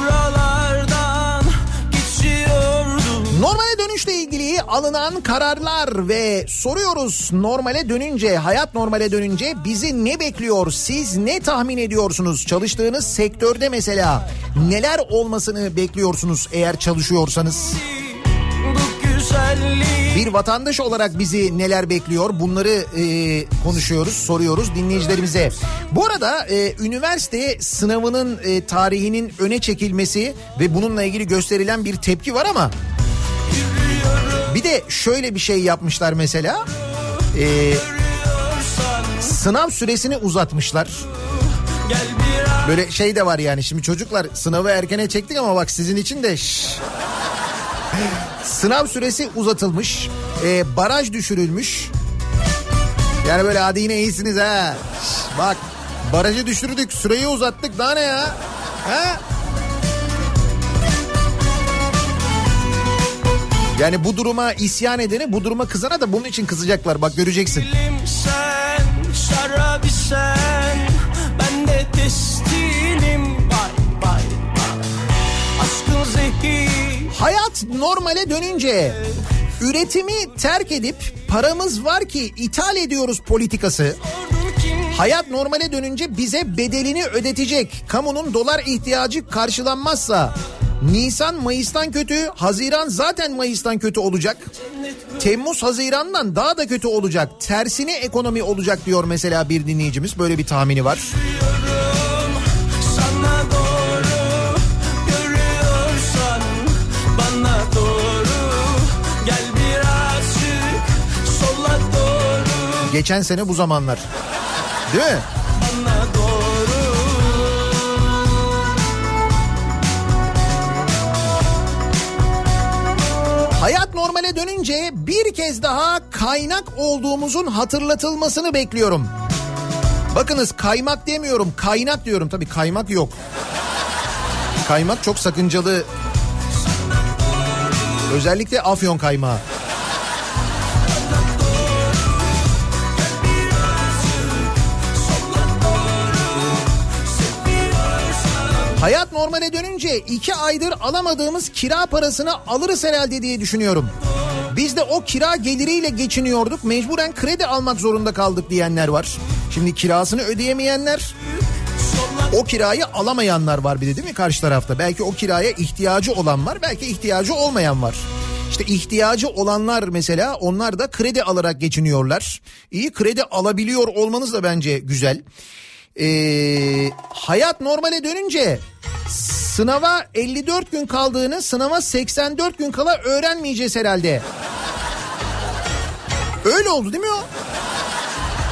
Buralardan geçiyordum Normale dönüşle ilgili alınan kararlar ve soruyoruz normale dönünce, hayat normale dönünce bizi ne bekliyor? Siz ne tahmin ediyorsunuz? Çalıştığınız sektörde mesela neler olmasını bekliyorsunuz eğer çalışıyorsanız? Güzelliği Bir vatandaş olarak bizi neler bekliyor bunları e, konuşuyoruz, soruyoruz dinleyicilerimize. Bu arada e, üniversite sınavının e, tarihinin öne çekilmesi ve bununla ilgili gösterilen bir tepki var ama bir de şöyle bir şey yapmışlar mesela. E, sınav süresini uzatmışlar. Böyle şey de var yani şimdi çocuklar sınavı erkene çektik ama bak sizin için de şş. Sınav süresi uzatılmış. Ee, baraj düşürülmüş. Yani böyle hadi yine iyisiniz ha. Bak barajı düşürdük süreyi uzattık daha ne ya? Ha? Yani bu duruma isyan edene bu duruma kızana da bunun için kızacaklar bak göreceksin. Sen, sen Ben de testinim Hayat normale dönünce üretimi terk edip paramız var ki ithal ediyoruz politikası. Hayat normale dönünce bize bedelini ödetecek. Kamunun dolar ihtiyacı karşılanmazsa Nisan Mayıs'tan kötü, Haziran zaten Mayıs'tan kötü olacak. Temmuz Haziran'dan daha da kötü olacak. Tersine ekonomi olacak diyor mesela bir dinleyicimiz. Böyle bir tahmini var. sana Geçen sene bu zamanlar. Değil mi? Hayat normale dönünce bir kez daha kaynak olduğumuzun hatırlatılmasını bekliyorum. Bakınız kaymak demiyorum kaynak diyorum tabii kaymak yok. Kaymak çok sakıncalı. Özellikle afyon kaymağı. Normale dönünce iki aydır alamadığımız kira parasını alırız herhalde diye düşünüyorum. Biz de o kira geliriyle geçiniyorduk. Mecburen kredi almak zorunda kaldık diyenler var. Şimdi kirasını ödeyemeyenler o kirayı alamayanlar var bir de değil mi karşı tarafta? Belki o kiraya ihtiyacı olan var, belki ihtiyacı olmayan var. İşte ihtiyacı olanlar mesela onlar da kredi alarak geçiniyorlar. İyi kredi alabiliyor olmanız da bence güzel. Ee, hayat normale dönünce sınava 54 gün kaldığını sınava 84 gün kala öğrenmeyeceğiz herhalde. Öyle oldu değil mi o?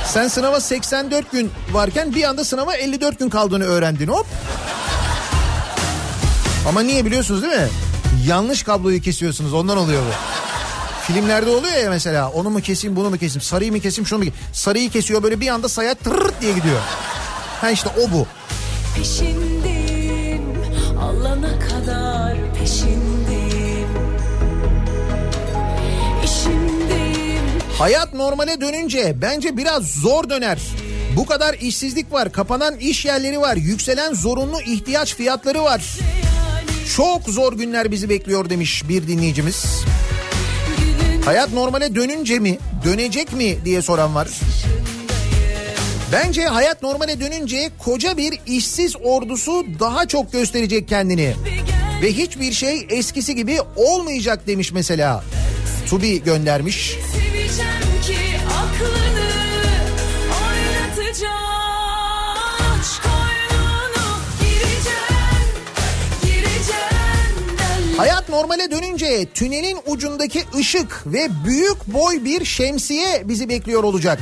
Sen sınava 84 gün varken bir anda sınava 54 gün kaldığını öğrendin hop. Ama niye biliyorsunuz değil mi? Yanlış kabloyu kesiyorsunuz ondan oluyor bu. Filmlerde oluyor ya mesela onu mu keseyim bunu mu keseyim sarıyı mı keseyim şunu mu keseyim. Sarıyı kesiyor böyle bir anda sayat tırırt diye gidiyor. Ha işte o bu. Peşindim alana kadar peşindim. İşimdim. Hayat normale dönünce bence biraz zor döner. Bu kadar işsizlik var, kapanan iş yerleri var, yükselen zorunlu ihtiyaç fiyatları var. Çok zor günler bizi bekliyor demiş bir dinleyicimiz. Hayat normale dönünce mi, dönecek mi diye soran var. Bence hayat normale dönünce koca bir işsiz ordusu daha çok gösterecek kendini. Ve hiçbir şey eskisi gibi olmayacak demiş mesela. Tubi göndermiş. Hayat normale dönünce tünelin ucundaki ışık ve büyük boy bir şemsiye bizi bekliyor olacak.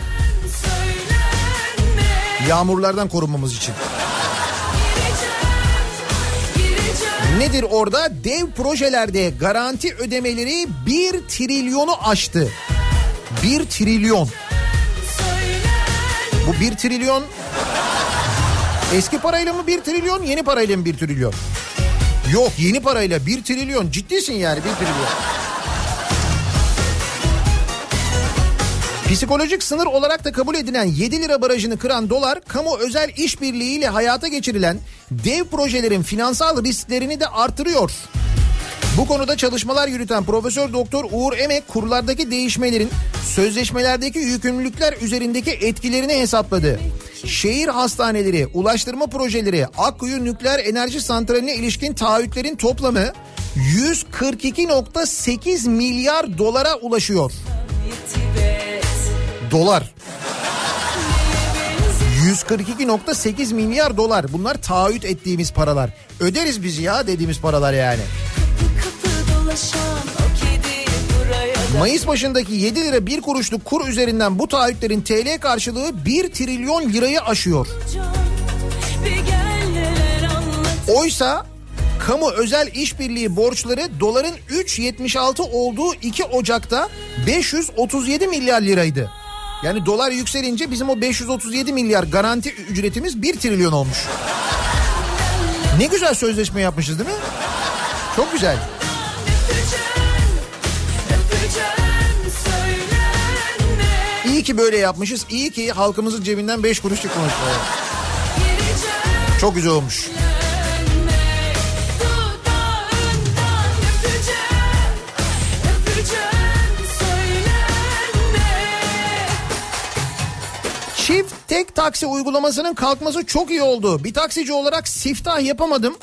Yağmurlardan korunmamız için. Nedir orada? Dev projelerde garanti ödemeleri 1 trilyonu aştı. 1 trilyon. Bu 1 trilyon eski parayla mı 1 trilyon yeni parayla mı 1 trilyon? Yok yeni parayla 1 trilyon ciddisin yani 1 trilyon. Psikolojik sınır olarak da kabul edilen 7 lira barajını kıran dolar, kamu özel işbirliğiyle hayata geçirilen dev projelerin finansal risklerini de artırıyor. Bu konuda çalışmalar yürüten Profesör Doktor Uğur Emek kurlardaki değişmelerin sözleşmelerdeki yükümlülükler üzerindeki etkilerini hesapladı. Şehir hastaneleri, ulaştırma projeleri, Akkuyu Nükleer Enerji Santrali'ne ilişkin taahhütlerin toplamı 142.8 milyar dolara ulaşıyor. Dolar. 142.8 milyar dolar. Bunlar taahhüt ettiğimiz paralar. Öderiz biz ya dediğimiz paralar yani. Mayıs başındaki 7 lira 1 kuruşluk kur üzerinden bu taahhütlerin TL karşılığı 1 trilyon lirayı aşıyor. Oysa kamu özel işbirliği borçları doların 3.76 olduğu 2 Ocak'ta 537 milyar liraydı. Yani dolar yükselince bizim o 537 milyar garanti ücretimiz 1 trilyon olmuş. Ne güzel sözleşme yapmışız değil mi? Çok güzel. İyi ki böyle yapmışız. İyi ki halkımızın cebinden 5 kuruş. Gireceğim, Çok güzel olmuş. Çift tek taksi uygulamasının kalkması çok iyi oldu. Bir taksici olarak siftah yapamadım.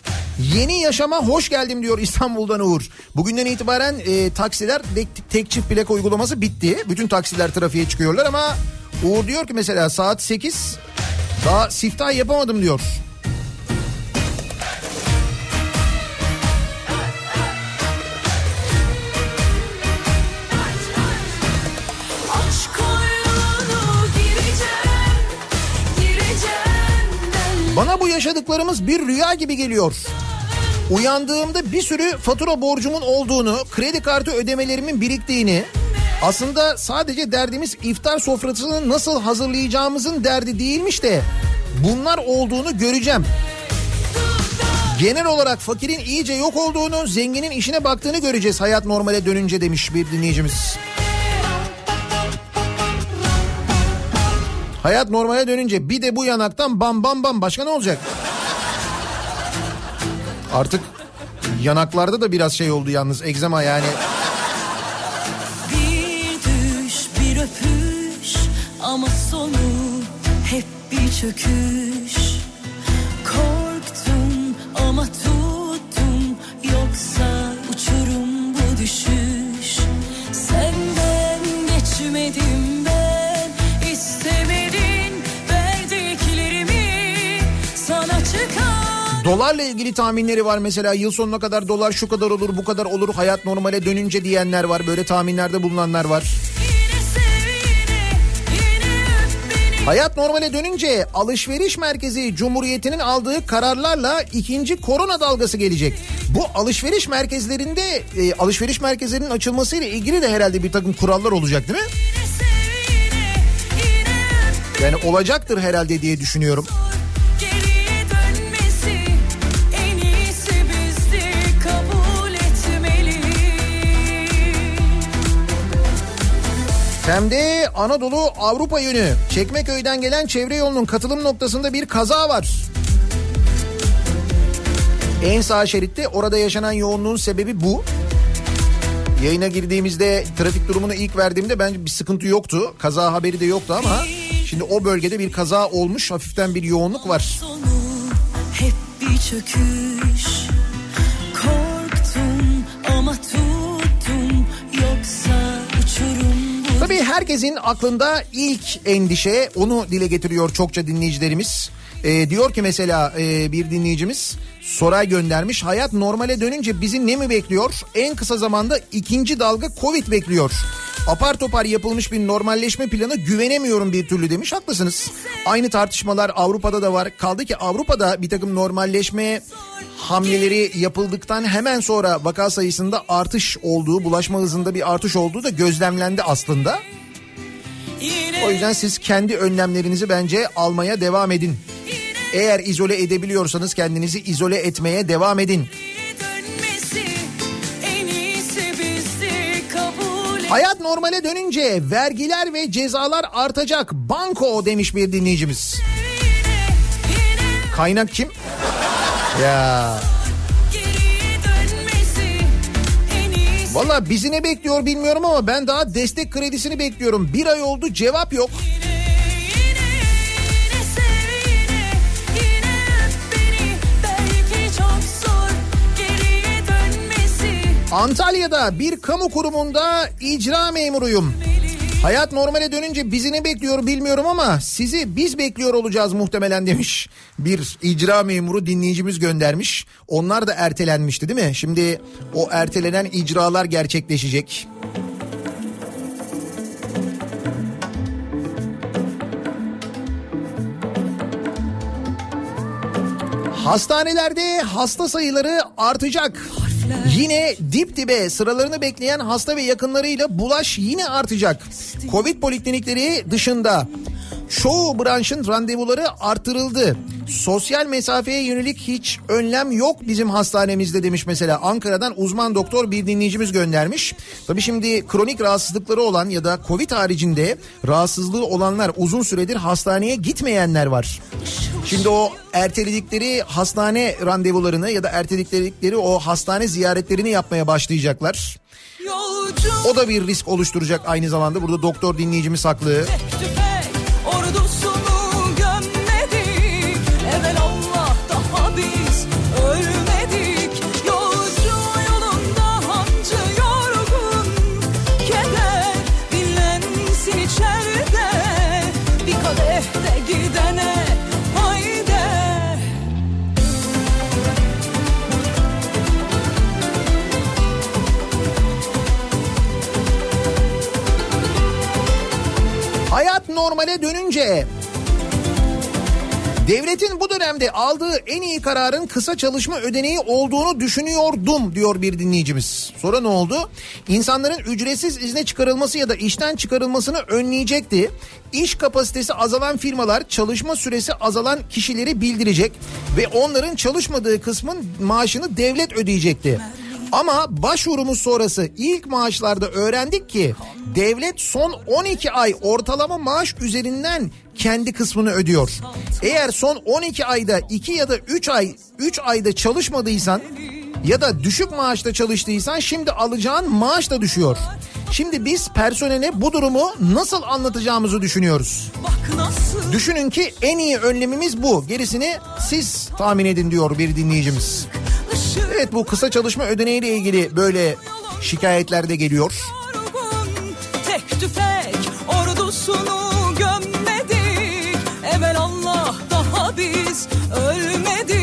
Yeni yaşama hoş geldim diyor İstanbul'dan Uğur. Bugünden itibaren e, taksiler tek, tek çift plaka uygulaması bitti. Bütün taksiler trafiğe çıkıyorlar ama Uğur diyor ki mesela saat 8 daha siftah yapamadım diyor. Bana bu yaşadıklarımız bir rüya gibi geliyor. Uyandığımda bir sürü fatura borcumun olduğunu, kredi kartı ödemelerimin biriktiğini, aslında sadece derdimiz iftar sofrasını nasıl hazırlayacağımızın derdi değilmiş de bunlar olduğunu göreceğim. Genel olarak fakirin iyice yok olduğunu, zenginin işine baktığını göreceğiz hayat normale dönünce demiş bir dinleyicimiz. Hayat normale dönünce bir de bu yanaktan bam bam bam başka ne olacak? Artık yanaklarda da biraz şey oldu yalnız egzama yani. Bir düş bir öpüş ama sonu hep bir çöküş Dolarla ilgili tahminleri var mesela yıl sonuna kadar dolar şu kadar olur bu kadar olur hayat normale dönünce diyenler var böyle tahminlerde bulunanlar var. Hayat normale dönünce alışveriş merkezi cumhuriyetinin aldığı kararlarla ikinci korona dalgası gelecek. Bu alışveriş merkezlerinde e, alışveriş merkezlerinin açılmasıyla ilgili de herhalde bir takım kurallar olacak değil mi? Yani olacaktır herhalde diye düşünüyorum. Hem de Anadolu Avrupa yönü. Çekmeköy'den gelen çevre yolunun katılım noktasında bir kaza var. En sağ şeritte orada yaşanan yoğunluğun sebebi bu. Yayına girdiğimizde trafik durumunu ilk verdiğimde bence bir sıkıntı yoktu. Kaza haberi de yoktu ama şimdi o bölgede bir kaza olmuş. Hafiften bir yoğunluk var. Sonu hep bir çöküş Herkesin aklında ilk endişe onu dile getiriyor çokça dinleyicilerimiz. Ee, diyor ki mesela e, bir dinleyicimiz Soray göndermiş. Hayat normale dönünce bizi ne mi bekliyor? En kısa zamanda ikinci dalga Covid bekliyor. Apar topar yapılmış bir normalleşme planı güvenemiyorum bir türlü demiş. Haklısınız. Aynı tartışmalar Avrupa'da da var. Kaldı ki Avrupa'da bir takım normalleşme hamleleri yapıldıktan hemen sonra vaka sayısında artış olduğu, bulaşma hızında bir artış olduğu da gözlemlendi aslında. O yüzden siz kendi önlemlerinizi bence almaya devam edin. Eğer izole edebiliyorsanız kendinizi izole etmeye devam edin. Hayat normale dönünce vergiler ve cezalar artacak. Banko demiş bir dinleyicimiz. Kaynak kim? Ya valla bizi ne bekliyor bilmiyorum ama ben daha destek kredisini bekliyorum. Bir ay oldu cevap yok. Antalya'da bir kamu kurumunda icra memuruyum. Hayat normale dönünce bizi ne bekliyor bilmiyorum ama sizi biz bekliyor olacağız muhtemelen demiş. Bir icra memuru dinleyicimiz göndermiş. Onlar da ertelenmişti değil mi? Şimdi o ertelenen icralar gerçekleşecek. Hastanelerde hasta sayıları artacak. Yine dip dibe sıralarını bekleyen hasta ve yakınlarıyla bulaş yine artacak. Covid poliklinikleri dışında çoğu branşın randevuları artırıldı. Sosyal mesafeye yönelik hiç önlem yok bizim hastanemizde demiş mesela. Ankara'dan uzman doktor bir dinleyicimiz göndermiş. Tabii şimdi kronik rahatsızlıkları olan ya da Covid haricinde rahatsızlığı olanlar uzun süredir hastaneye gitmeyenler var. Şimdi o erteledikleri hastane randevularını ya da erteledikleri o hastane ziyaretlerini yapmaya başlayacaklar. O da bir risk oluşturacak aynı zamanda. Burada doktor dinleyicimiz haklı. tüfek Devletin bu dönemde aldığı en iyi kararın kısa çalışma ödeneği olduğunu düşünüyordum diyor bir dinleyicimiz. Sonra ne oldu? İnsanların ücretsiz izne çıkarılması ya da işten çıkarılmasını önleyecekti. İş kapasitesi azalan firmalar çalışma süresi azalan kişileri bildirecek ve onların çalışmadığı kısmın maaşını devlet ödeyecekti. Ama başvurumuz sonrası ilk maaşlarda öğrendik ki devlet son 12 ay ortalama maaş üzerinden kendi kısmını ödüyor. Eğer son 12 ayda 2 ya da 3 ay 3 ayda çalışmadıysan ya da düşük maaşta çalıştıysan şimdi alacağın maaş da düşüyor. Şimdi biz personele bu durumu nasıl anlatacağımızı düşünüyoruz. Düşünün ki en iyi önlemimiz bu. Gerisini siz tahmin edin diyor bir dinleyicimiz. Evet bu kısa çalışma ödeneğiyle ilgili böyle şikayetler de geliyor. Tek tüfek ordusunu gömmedik. Evvel Allah daha biz ölmedik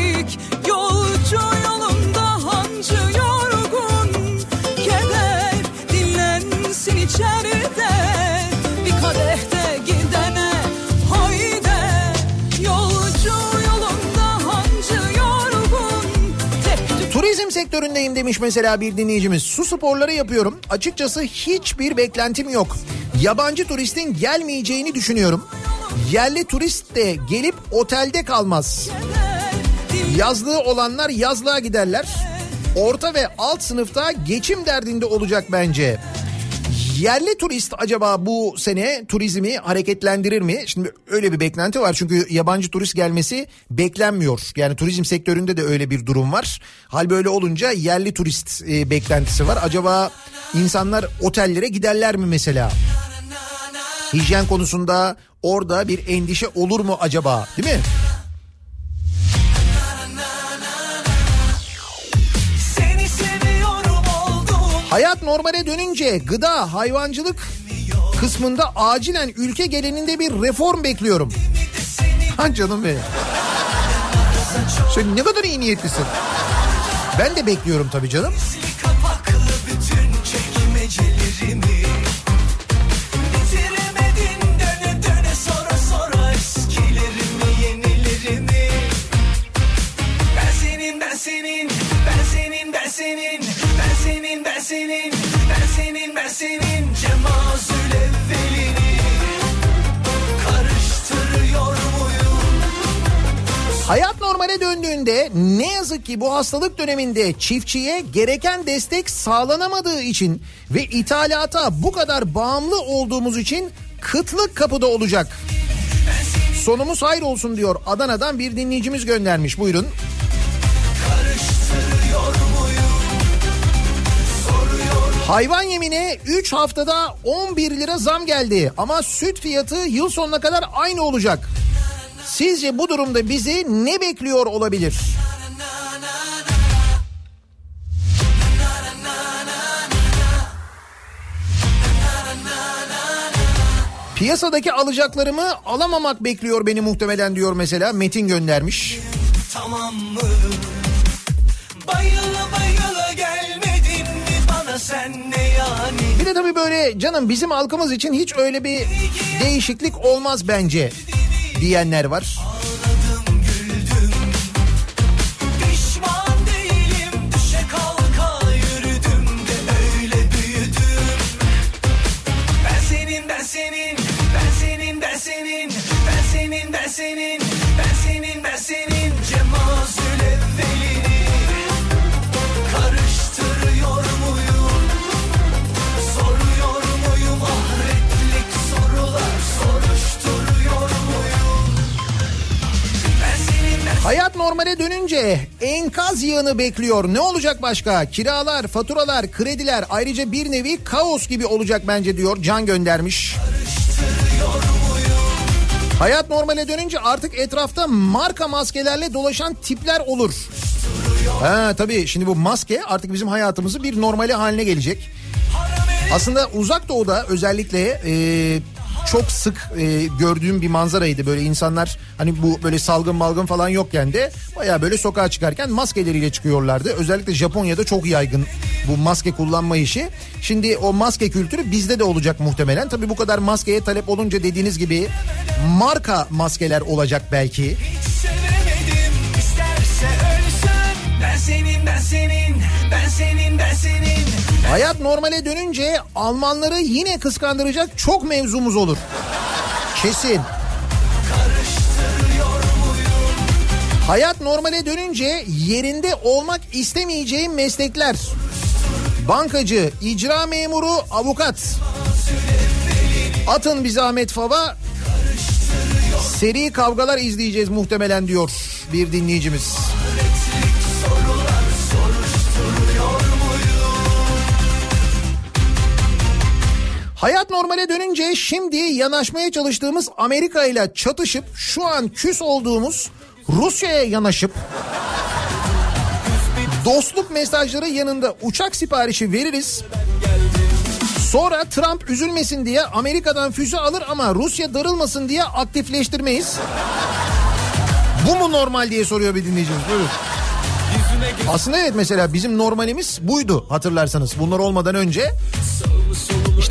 sektöründeyim demiş mesela bir dinleyicimiz. Su sporları yapıyorum. Açıkçası hiçbir beklentim yok. Yabancı turistin gelmeyeceğini düşünüyorum. Yerli turist de gelip otelde kalmaz. Yazlığı olanlar yazlığa giderler. Orta ve alt sınıfta geçim derdinde olacak bence. Yerli turist acaba bu sene turizmi hareketlendirir mi? Şimdi öyle bir beklenti var çünkü yabancı turist gelmesi beklenmiyor. Yani turizm sektöründe de öyle bir durum var. Hal böyle olunca yerli turist e, beklentisi var. Acaba insanlar otellere giderler mi mesela? Hijyen konusunda orada bir endişe olur mu acaba? Değil mi? Hayat normale dönünce gıda, hayvancılık kısmında acilen ülke genelinde bir reform bekliyorum. Ha canım benim. Sen ne kadar iyi niyetlisin. Ben de bekliyorum tabii canım. senin ben senin ben senin ben senin ben senin ben senin cemazül evvelini karıştırıyor muyum? Hayat normale döndüğünde ne yazık ki bu hastalık döneminde çiftçiye gereken destek sağlanamadığı için ve ithalata bu kadar bağımlı olduğumuz için kıtlık kapıda olacak. Sonumuz hayır olsun diyor Adana'dan bir dinleyicimiz göndermiş buyurun. Hayvan yemine 3 haftada 11 lira zam geldi ama süt fiyatı yıl sonuna kadar aynı olacak. Sizce bu durumda bizi ne bekliyor olabilir? Piyasadaki alacaklarımı alamamak bekliyor beni muhtemelen diyor mesela Metin göndermiş. tamam mı? Bayıla Bir de tabii böyle canım bizim halkımız için hiç öyle bir değişiklik olmaz bence diyenler var. Senin ben senin ben senin Hayat normale dönünce enkaz yığını bekliyor. Ne olacak başka? Kiralar, faturalar, krediler ayrıca bir nevi kaos gibi olacak bence diyor. Can göndermiş. Hayat normale dönünce artık etrafta marka maskelerle dolaşan tipler olur. Ha tabii şimdi bu maske artık bizim hayatımızı bir normali haline gelecek. Aslında uzak doğuda özellikle e, çok sık e, gördüğüm bir manzaraydı böyle insanlar hani bu böyle salgın malgın falan yokken de baya böyle sokağa çıkarken maskeleriyle çıkıyorlardı. Özellikle Japonya'da çok yaygın bu maske kullanma işi. Şimdi o maske kültürü bizde de olacak muhtemelen. Tabii bu kadar maskeye talep olunca dediğiniz gibi marka maskeler olacak belki. Ben senin ben senin ben senin ben senin Hayat normale dönünce Almanları yine kıskandıracak çok mevzumuz olur. Kesin. Hayat normale dönünce yerinde olmak istemeyeceğim meslekler. Bankacı, icra memuru, avukat. Atın bir zahmet fava. Seri kavgalar izleyeceğiz muhtemelen diyor bir dinleyicimiz. Hayat normale dönünce şimdi yanaşmaya çalıştığımız Amerika ile çatışıp şu an küs olduğumuz Rusya'ya yanaşıp dostluk mesajları yanında uçak siparişi veririz. Sonra Trump üzülmesin diye Amerika'dan füze alır ama Rusya darılmasın diye aktifleştirmeyiz. Bu mu normal diye soruyor bir dinleyicimiz. Buyurun. Aslında evet mesela bizim normalimiz buydu hatırlarsanız. Bunlar olmadan önce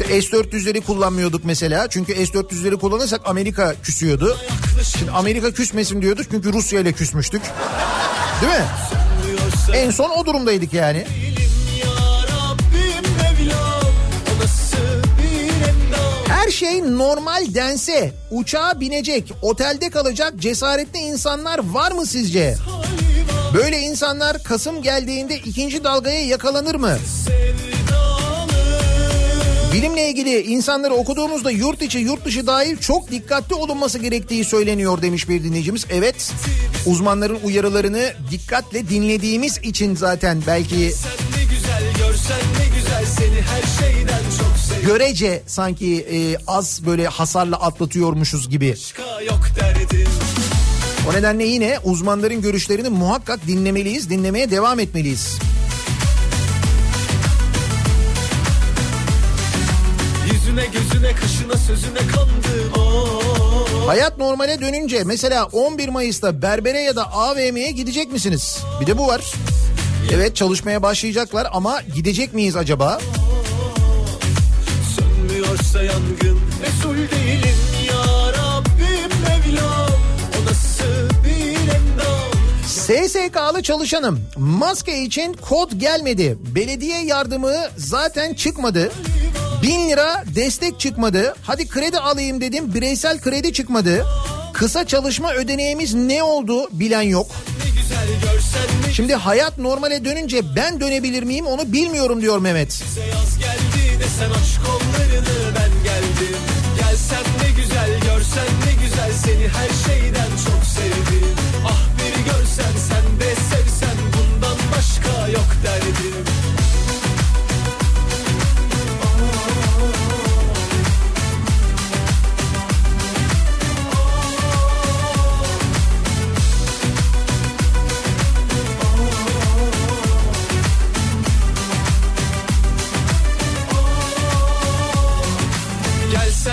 S-400'leri kullanmıyorduk mesela. Çünkü S-400'leri kullanırsak Amerika küsüyordu. Şimdi Amerika küsmesin diyorduk çünkü Rusya ile küsmüştük. Değil mi? En son o durumdaydık yani. Her şey normal dense uçağa binecek, otelde kalacak cesaretli insanlar var mı sizce? Böyle insanlar Kasım geldiğinde ikinci dalgaya yakalanır mı? Bilimle ilgili insanları okuduğumuzda yurt içi yurt dışı dahil çok dikkatli olunması gerektiği söyleniyor demiş bir dinleyicimiz. Evet uzmanların uyarılarını dikkatle dinlediğimiz için zaten belki görece sanki e, az böyle hasarla atlatıyormuşuz gibi. O nedenle yine uzmanların görüşlerini muhakkak dinlemeliyiz, dinlemeye devam etmeliyiz. Yüzüne gözüne kaşına sözüne kandım oh. Hayat normale dönünce mesela 11 Mayıs'ta berbere ya da AVM'ye gidecek misiniz? Bir de bu var. Evet çalışmaya başlayacaklar ama gidecek miyiz acaba? Sönmüyorsa yangın Mesul değilim ya Rabbim Mevlam O nasıl bir endam SSK'lı çalışanım. Maske için kod gelmedi. Belediye yardımı zaten çıkmadı. 1000 lira destek çıkmadı. Hadi kredi alayım dedim. Bireysel kredi çıkmadı. Kısa çalışma ödeneğimiz ne oldu bilen yok. Şimdi hayat normale dönünce ben dönebilir miyim onu bilmiyorum diyor Mehmet. Gelsen ne güzel görsen ne güzel seni her şeyden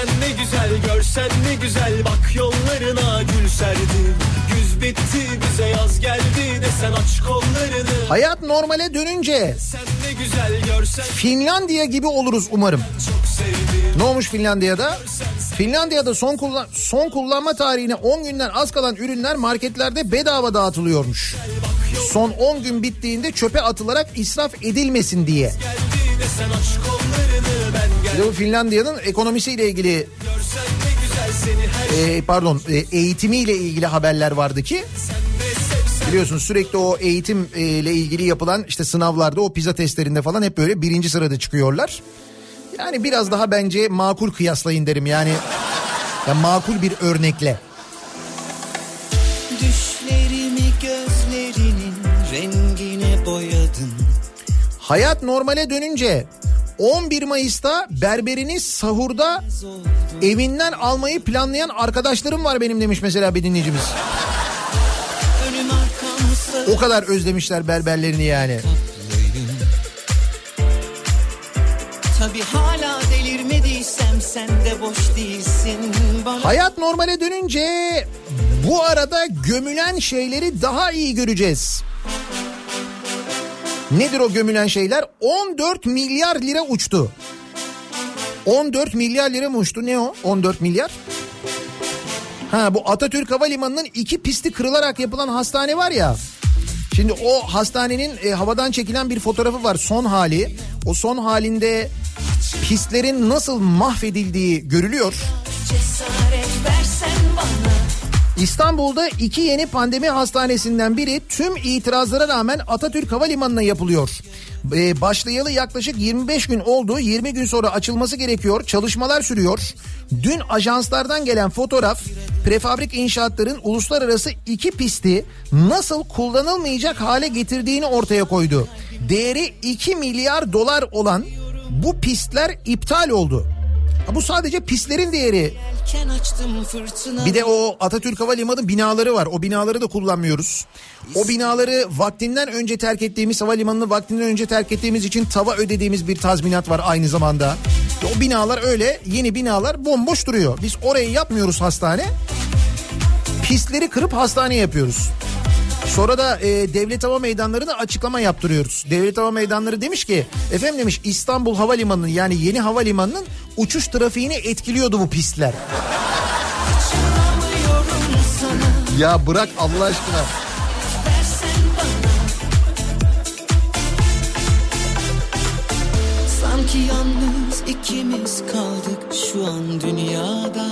Gelsen ne güzel görsen ne güzel bak yollarına gül serdim Güz bitti bize yaz geldi de sen aç kollarını Hayat normale dönünce güzel görsen Finlandiya gibi oluruz umarım. Ne olmuş Finlandiya'da? Finlandiya'da son kullan son kullanma tarihine 10 günden az kalan ürünler marketlerde bedava dağıtılıyormuş. Son 10 gün bittiğinde çöpe atılarak israf edilmesin diye. Geldi aç Bir de bu Finlandiya'nın ekonomisiyle ilgili e, pardon e, eğitimiyle ilgili haberler vardı ki biliyorsunuz sürekli o eğitim e, ilgili yapılan işte sınavlarda o pizza testlerinde falan hep böyle birinci sırada çıkıyorlar. Yani biraz daha bence makul kıyaslayın derim yani ya makul bir örnekle. Düşlerimi gözlerinin rengine boyadın Hayat normale dönünce 11 Mayıs'ta berberini sahurda evinden almayı planlayan arkadaşlarım var benim demiş mesela bir dinleyicimiz. O kadar özlemişler berberlerini yani. Tabi hala delirmediysem sen de boş değilsin bana Hayat normale dönünce bu arada gömülen şeyleri daha iyi göreceğiz. Nedir o gömülen şeyler? 14 milyar lira uçtu. 14 milyar lira mı uçtu? Ne o? 14 milyar? Ha bu Atatürk Havalimanı'nın iki pisti kırılarak yapılan hastane var ya. Şimdi o hastanenin e, havadan çekilen bir fotoğrafı var son hali. O son halinde pistlerin nasıl mahvedildiği görülüyor. Cesaret İstanbul'da iki yeni pandemi hastanesinden biri tüm itirazlara rağmen Atatürk Havalimanı'na yapılıyor. Ee, başlayalı yaklaşık 25 gün oldu. 20 gün sonra açılması gerekiyor. Çalışmalar sürüyor. Dün ajanslardan gelen fotoğraf prefabrik inşaatların uluslararası iki pisti nasıl kullanılmayacak hale getirdiğini ortaya koydu. Değeri 2 milyar dolar olan bu pistler iptal oldu. Bu sadece pistlerin değeri. Bir de o Atatürk Havalimanı binaları var. O binaları da kullanmıyoruz. O binaları vaktinden önce terk ettiğimiz havalimanını vaktinden önce terk ettiğimiz için tava ödediğimiz bir tazminat var aynı zamanda. O binalar öyle yeni binalar bomboş duruyor. Biz orayı yapmıyoruz hastane. Pistleri kırıp hastane yapıyoruz. Sonra da e, Devlet Hava Meydanları'na açıklama yaptırıyoruz. Devlet Hava Meydanları demiş ki efendim demiş İstanbul Havalimanı'nın yani yeni havalimanının uçuş trafiğini etkiliyordu bu pistler. Ya bırak Allah aşkına. Sanki yalnız ikimiz kaldık şu an dünyada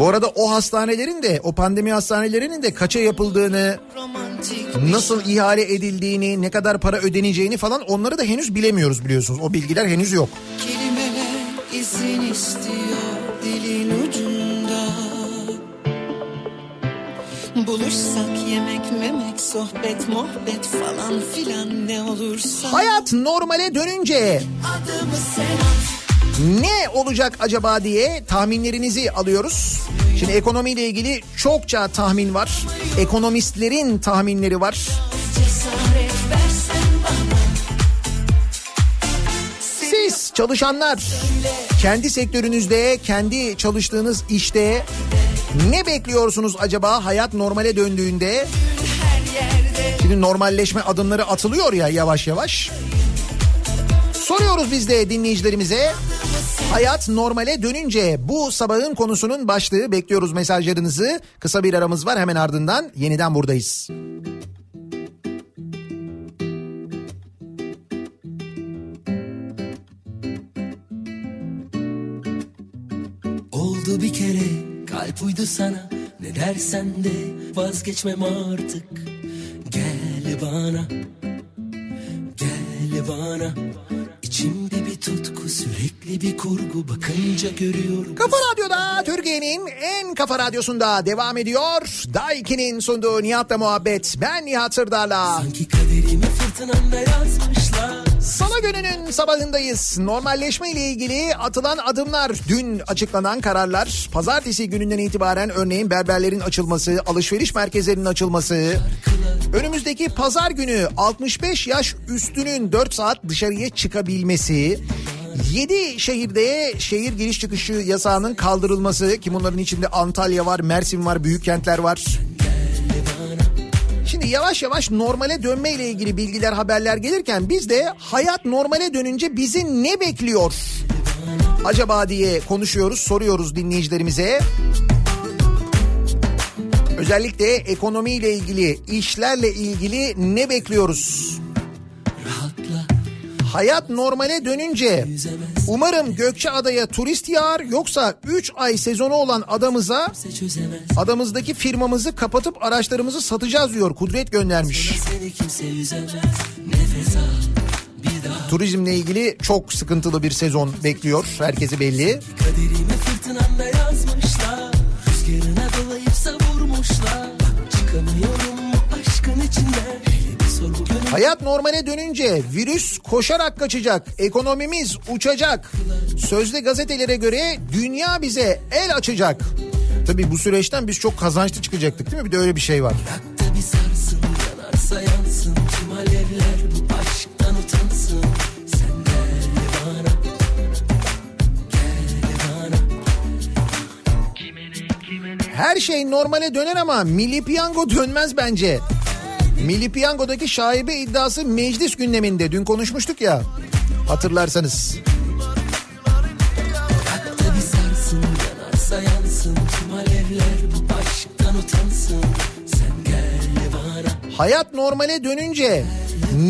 Bu arada o hastanelerin de o pandemi hastanelerinin de kaça yapıldığını, nasıl ihale edildiğini, ne kadar para ödeneceğini falan onları da henüz bilemiyoruz biliyorsunuz. O bilgiler henüz yok. kelimeler izin istiyor dilin ucunda Buluşsak yemek memek sohbet muhabbet falan filan ne olursa Hayat normale dönünce Adımı sen at ne olacak acaba diye tahminlerinizi alıyoruz. Şimdi ekonomiyle ilgili çokça tahmin var. Ekonomistlerin tahminleri var. Siz çalışanlar kendi sektörünüzde, kendi çalıştığınız işte ne bekliyorsunuz acaba hayat normale döndüğünde? Şimdi normalleşme adımları atılıyor ya yavaş yavaş. Soruyoruz biz de dinleyicilerimize. Hayat normale dönünce bu sabahın konusunun başlığı. Bekliyoruz mesajlarınızı. Kısa bir aramız var. Hemen ardından yeniden buradayız. Oldu bir kere kalp uydu sana. Ne dersen de vazgeçmem artık. Gel bana Gel bana sürekli bir kurgu Bakınca görüyorum Kafa Radyo'da Türkiye'nin en kafa radyosunda devam ediyor. Daiki'nin sunduğu Nihat'la muhabbet. Ben Nihat Sırdar'la. Sanki kaderimi fırtınanda yazmışlar Salı gününün sabahındayız. Normalleşme ile ilgili atılan adımlar, dün açıklanan kararlar, pazartesi gününden itibaren örneğin berberlerin açılması, alışveriş merkezlerinin açılması, önümüzdeki pazar günü 65 yaş üstünün 4 saat dışarıya çıkabilmesi, 7 şehirde şehir giriş çıkışı yasağının kaldırılması ki bunların içinde Antalya var, Mersin var, büyük kentler var. Şimdi yavaş yavaş normale dönme ile ilgili bilgiler haberler gelirken biz de hayat normale dönünce bizi ne bekliyor acaba diye konuşuyoruz soruyoruz dinleyicilerimize. Özellikle ekonomiyle ilgili işlerle ilgili ne bekliyoruz? Hayat normale dönünce umarım Gökçeada'ya turist yağar yoksa 3 ay sezonu olan adamıza adamızdaki firmamızı kapatıp araçlarımızı satacağız diyor Kudret göndermiş. Turizmle ilgili çok sıkıntılı bir sezon bekliyor. Herkesi belli. Kaderimi fırtınanda Hayat normale dönünce virüs koşarak kaçacak. Ekonomimiz uçacak. Sözde gazetelere göre dünya bize el açacak. Tabii bu süreçten biz çok kazançlı çıkacaktık değil mi? Bir de öyle bir şey var. Sarsın yanarsa yansın Tüm alevler bu aşktan utansın Her şey normale döner ama Milli Piyango dönmez bence. Milli Piyango'daki şaibe iddiası meclis gündeminde. Dün konuşmuştuk ya. Hatırlarsanız. Sarsın yanarsa yansın Tüm alevler bu aşktan utansın Hayat normale dönünce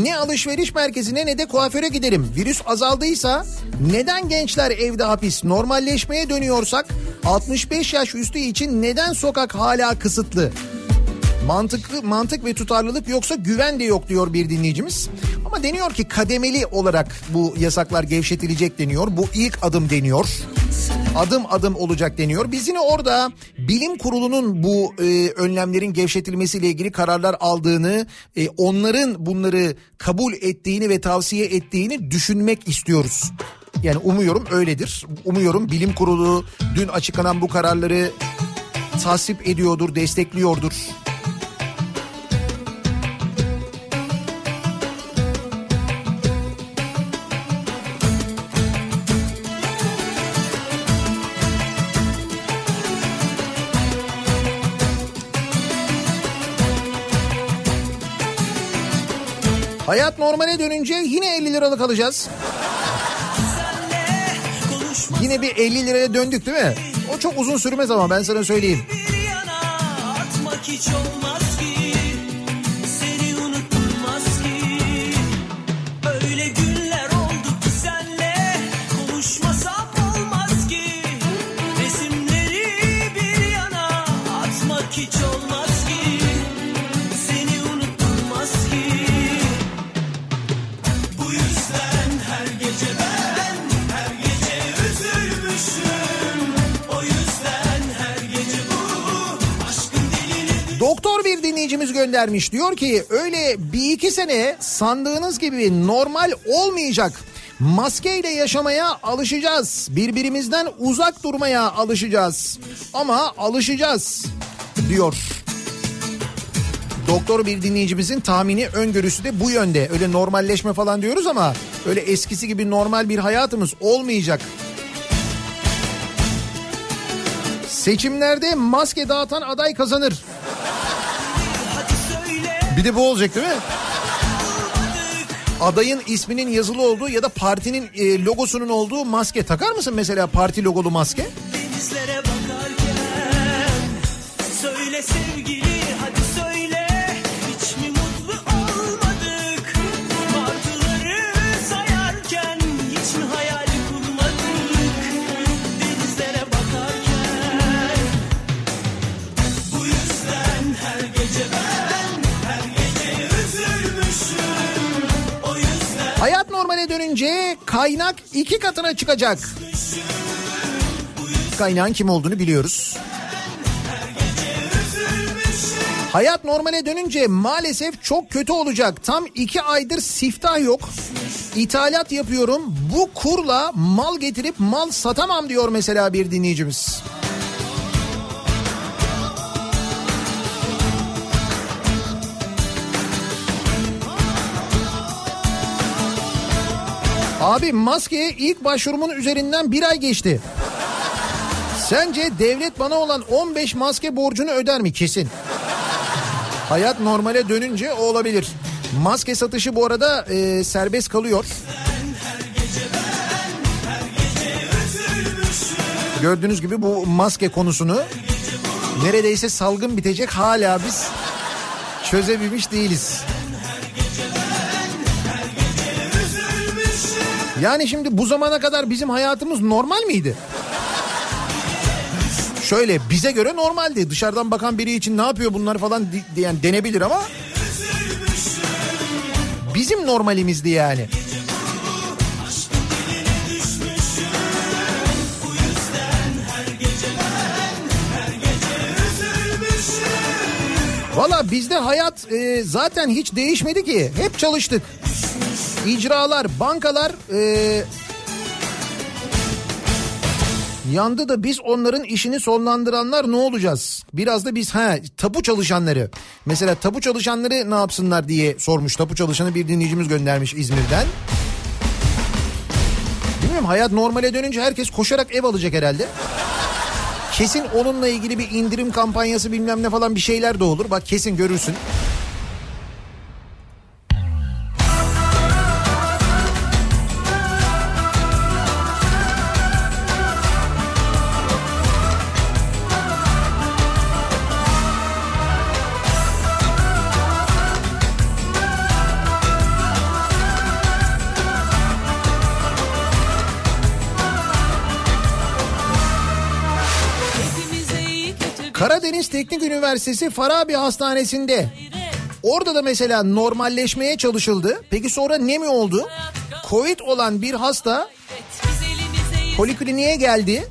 ne alışveriş merkezine ne de kuaföre giderim. Virüs azaldıysa neden gençler evde hapis? Normalleşmeye dönüyorsak 65 yaş üstü için neden sokak hala kısıtlı? Mantıklı mantık ve tutarlılık yoksa güven de yok diyor bir dinleyicimiz. Ama deniyor ki kademeli olarak bu yasaklar gevşetilecek deniyor. Bu ilk adım deniyor. Adım adım olacak deniyor. Biz yine orada bilim kurulunun bu e, önlemlerin gevşetilmesiyle ilgili kararlar aldığını, e, onların bunları kabul ettiğini ve tavsiye ettiğini düşünmek istiyoruz. Yani umuyorum öyledir. Umuyorum bilim kurulu dün açıklanan bu kararları tasvip ediyordur, destekliyordur. Hayat normale dönünce yine 50 liralık alacağız. Yine bir 50 liraya döndük değil mi? O çok uzun sürmez ama ben sana söyleyeyim. bir yana hiç olmaz dinleyicimiz göndermiş. Diyor ki öyle bir iki sene sandığınız gibi normal olmayacak. Maskeyle yaşamaya alışacağız. Birbirimizden uzak durmaya alışacağız. Ama alışacağız diyor. Doktor bir dinleyicimizin tahmini öngörüsü de bu yönde. Öyle normalleşme falan diyoruz ama öyle eskisi gibi normal bir hayatımız olmayacak. Seçimlerde maske dağıtan aday kazanır. Bir de bu olacak değil mi? Adayın isminin yazılı olduğu ya da partinin e, logosunun olduğu maske takar mısın mesela parti logolu maske? denizlere bakarken Söyle Normale dönünce kaynak iki katına çıkacak. Kaynağın kim olduğunu biliyoruz. Hayat normale dönünce maalesef çok kötü olacak. Tam iki aydır siftah yok. İthalat yapıyorum. Bu kurla mal getirip mal satamam diyor mesela bir dinleyicimiz. Abi maskeye ilk başvurumun üzerinden bir ay geçti. Sence devlet bana olan 15 maske borcunu öder mi? Kesin. Hayat normale dönünce o olabilir. Maske satışı bu arada e, serbest kalıyor. Gördüğünüz gibi bu maske konusunu neredeyse salgın bitecek hala biz çözebilmiş değiliz. (laughs) Yani şimdi bu zamana kadar bizim hayatımız normal miydi? Şöyle bize göre normaldi. Dışarıdan bakan biri için ne yapıyor bunlar falan di- diyen denebilir ama bizim normalimizdi yani. Valla bizde hayat e, zaten hiç değişmedi ki. Hep çalıştık. İcralar, bankalar e, yandı da biz onların işini sonlandıranlar ne olacağız? Biraz da biz ha tapu çalışanları. Mesela tapu çalışanları ne yapsınlar diye sormuş. Tapu çalışanı bir dinleyicimiz göndermiş İzmir'den. Bilmiyorum hayat normale dönünce herkes koşarak ev alacak herhalde. Kesin onunla ilgili bir indirim kampanyası bilmem ne falan bir şeyler de olur. Bak kesin görürsün. Teknik Üniversitesi Farabi Hastanesi'nde orada da mesela normalleşmeye çalışıldı. Peki sonra ne mi oldu? Covid olan bir hasta polikliniğe geldi.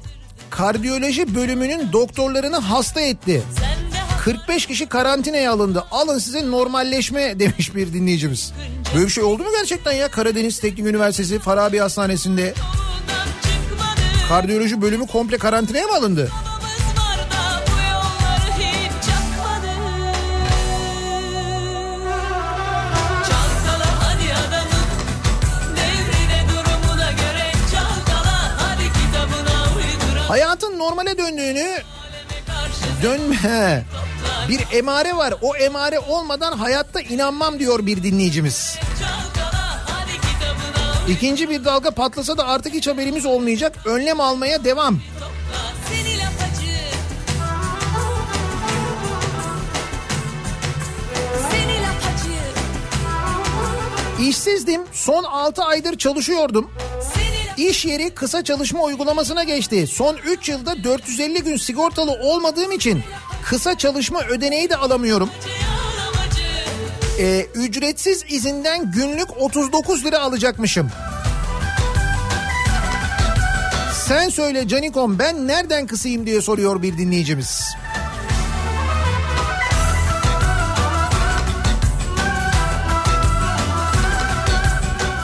Kardiyoloji bölümünün doktorlarını hasta etti. sen de hak 45 kişi karantinaya alındı. Alın size normalleşme (laughs) demiş bir dinleyicimiz. Böyle bir şey oldu mu gerçekten ya? Karadeniz Teknik Üniversitesi Farabi Hastanesi'nde kardiyoloji bölümü komple karantinaya mı alındı? Hayatın normale döndüğünü dönme. (laughs) Bir emare var. O emare olmadan hayatta inanmam diyor bir dinleyicimiz. İkinci bir dalga patlasa da artık hiç haberimiz olmayacak. Önlem almaya devam. İşsizdim. Son 6 aydır çalışıyordum. İş yeri kısa çalışma uygulamasına geçti. Son 3 yılda 450 gün sigortalı olmadığım için kısa çalışma ödeneği de alamıyorum. Ee, ücretsiz izinden günlük 39 lira alacakmışım. Sen söyle Canikom ben nereden kısayım diye soruyor bir dinleyicimiz.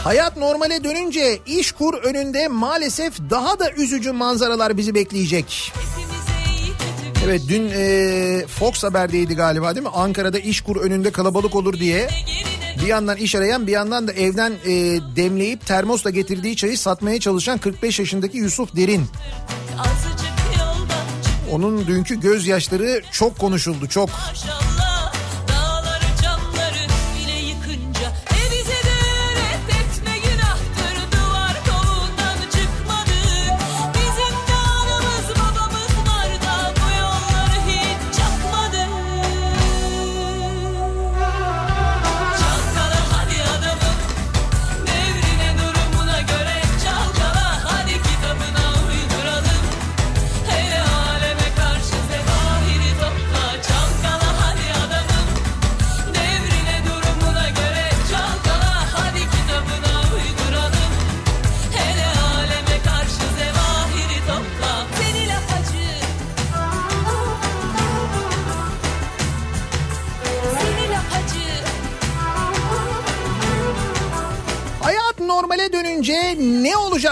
Hayat normale dönünce iş kur önünde maalesef daha da üzücü manzaralar bizi bekleyecek. Evet dün e, Fox Haber'deydi galiba değil mi? Ankara'da iş kur önünde kalabalık olur diye bir yandan iş arayan bir yandan da evden e, demleyip termosla getirdiği çayı satmaya çalışan 45 yaşındaki Yusuf Derin. Onun dünkü gözyaşları çok konuşuldu çok. maşallah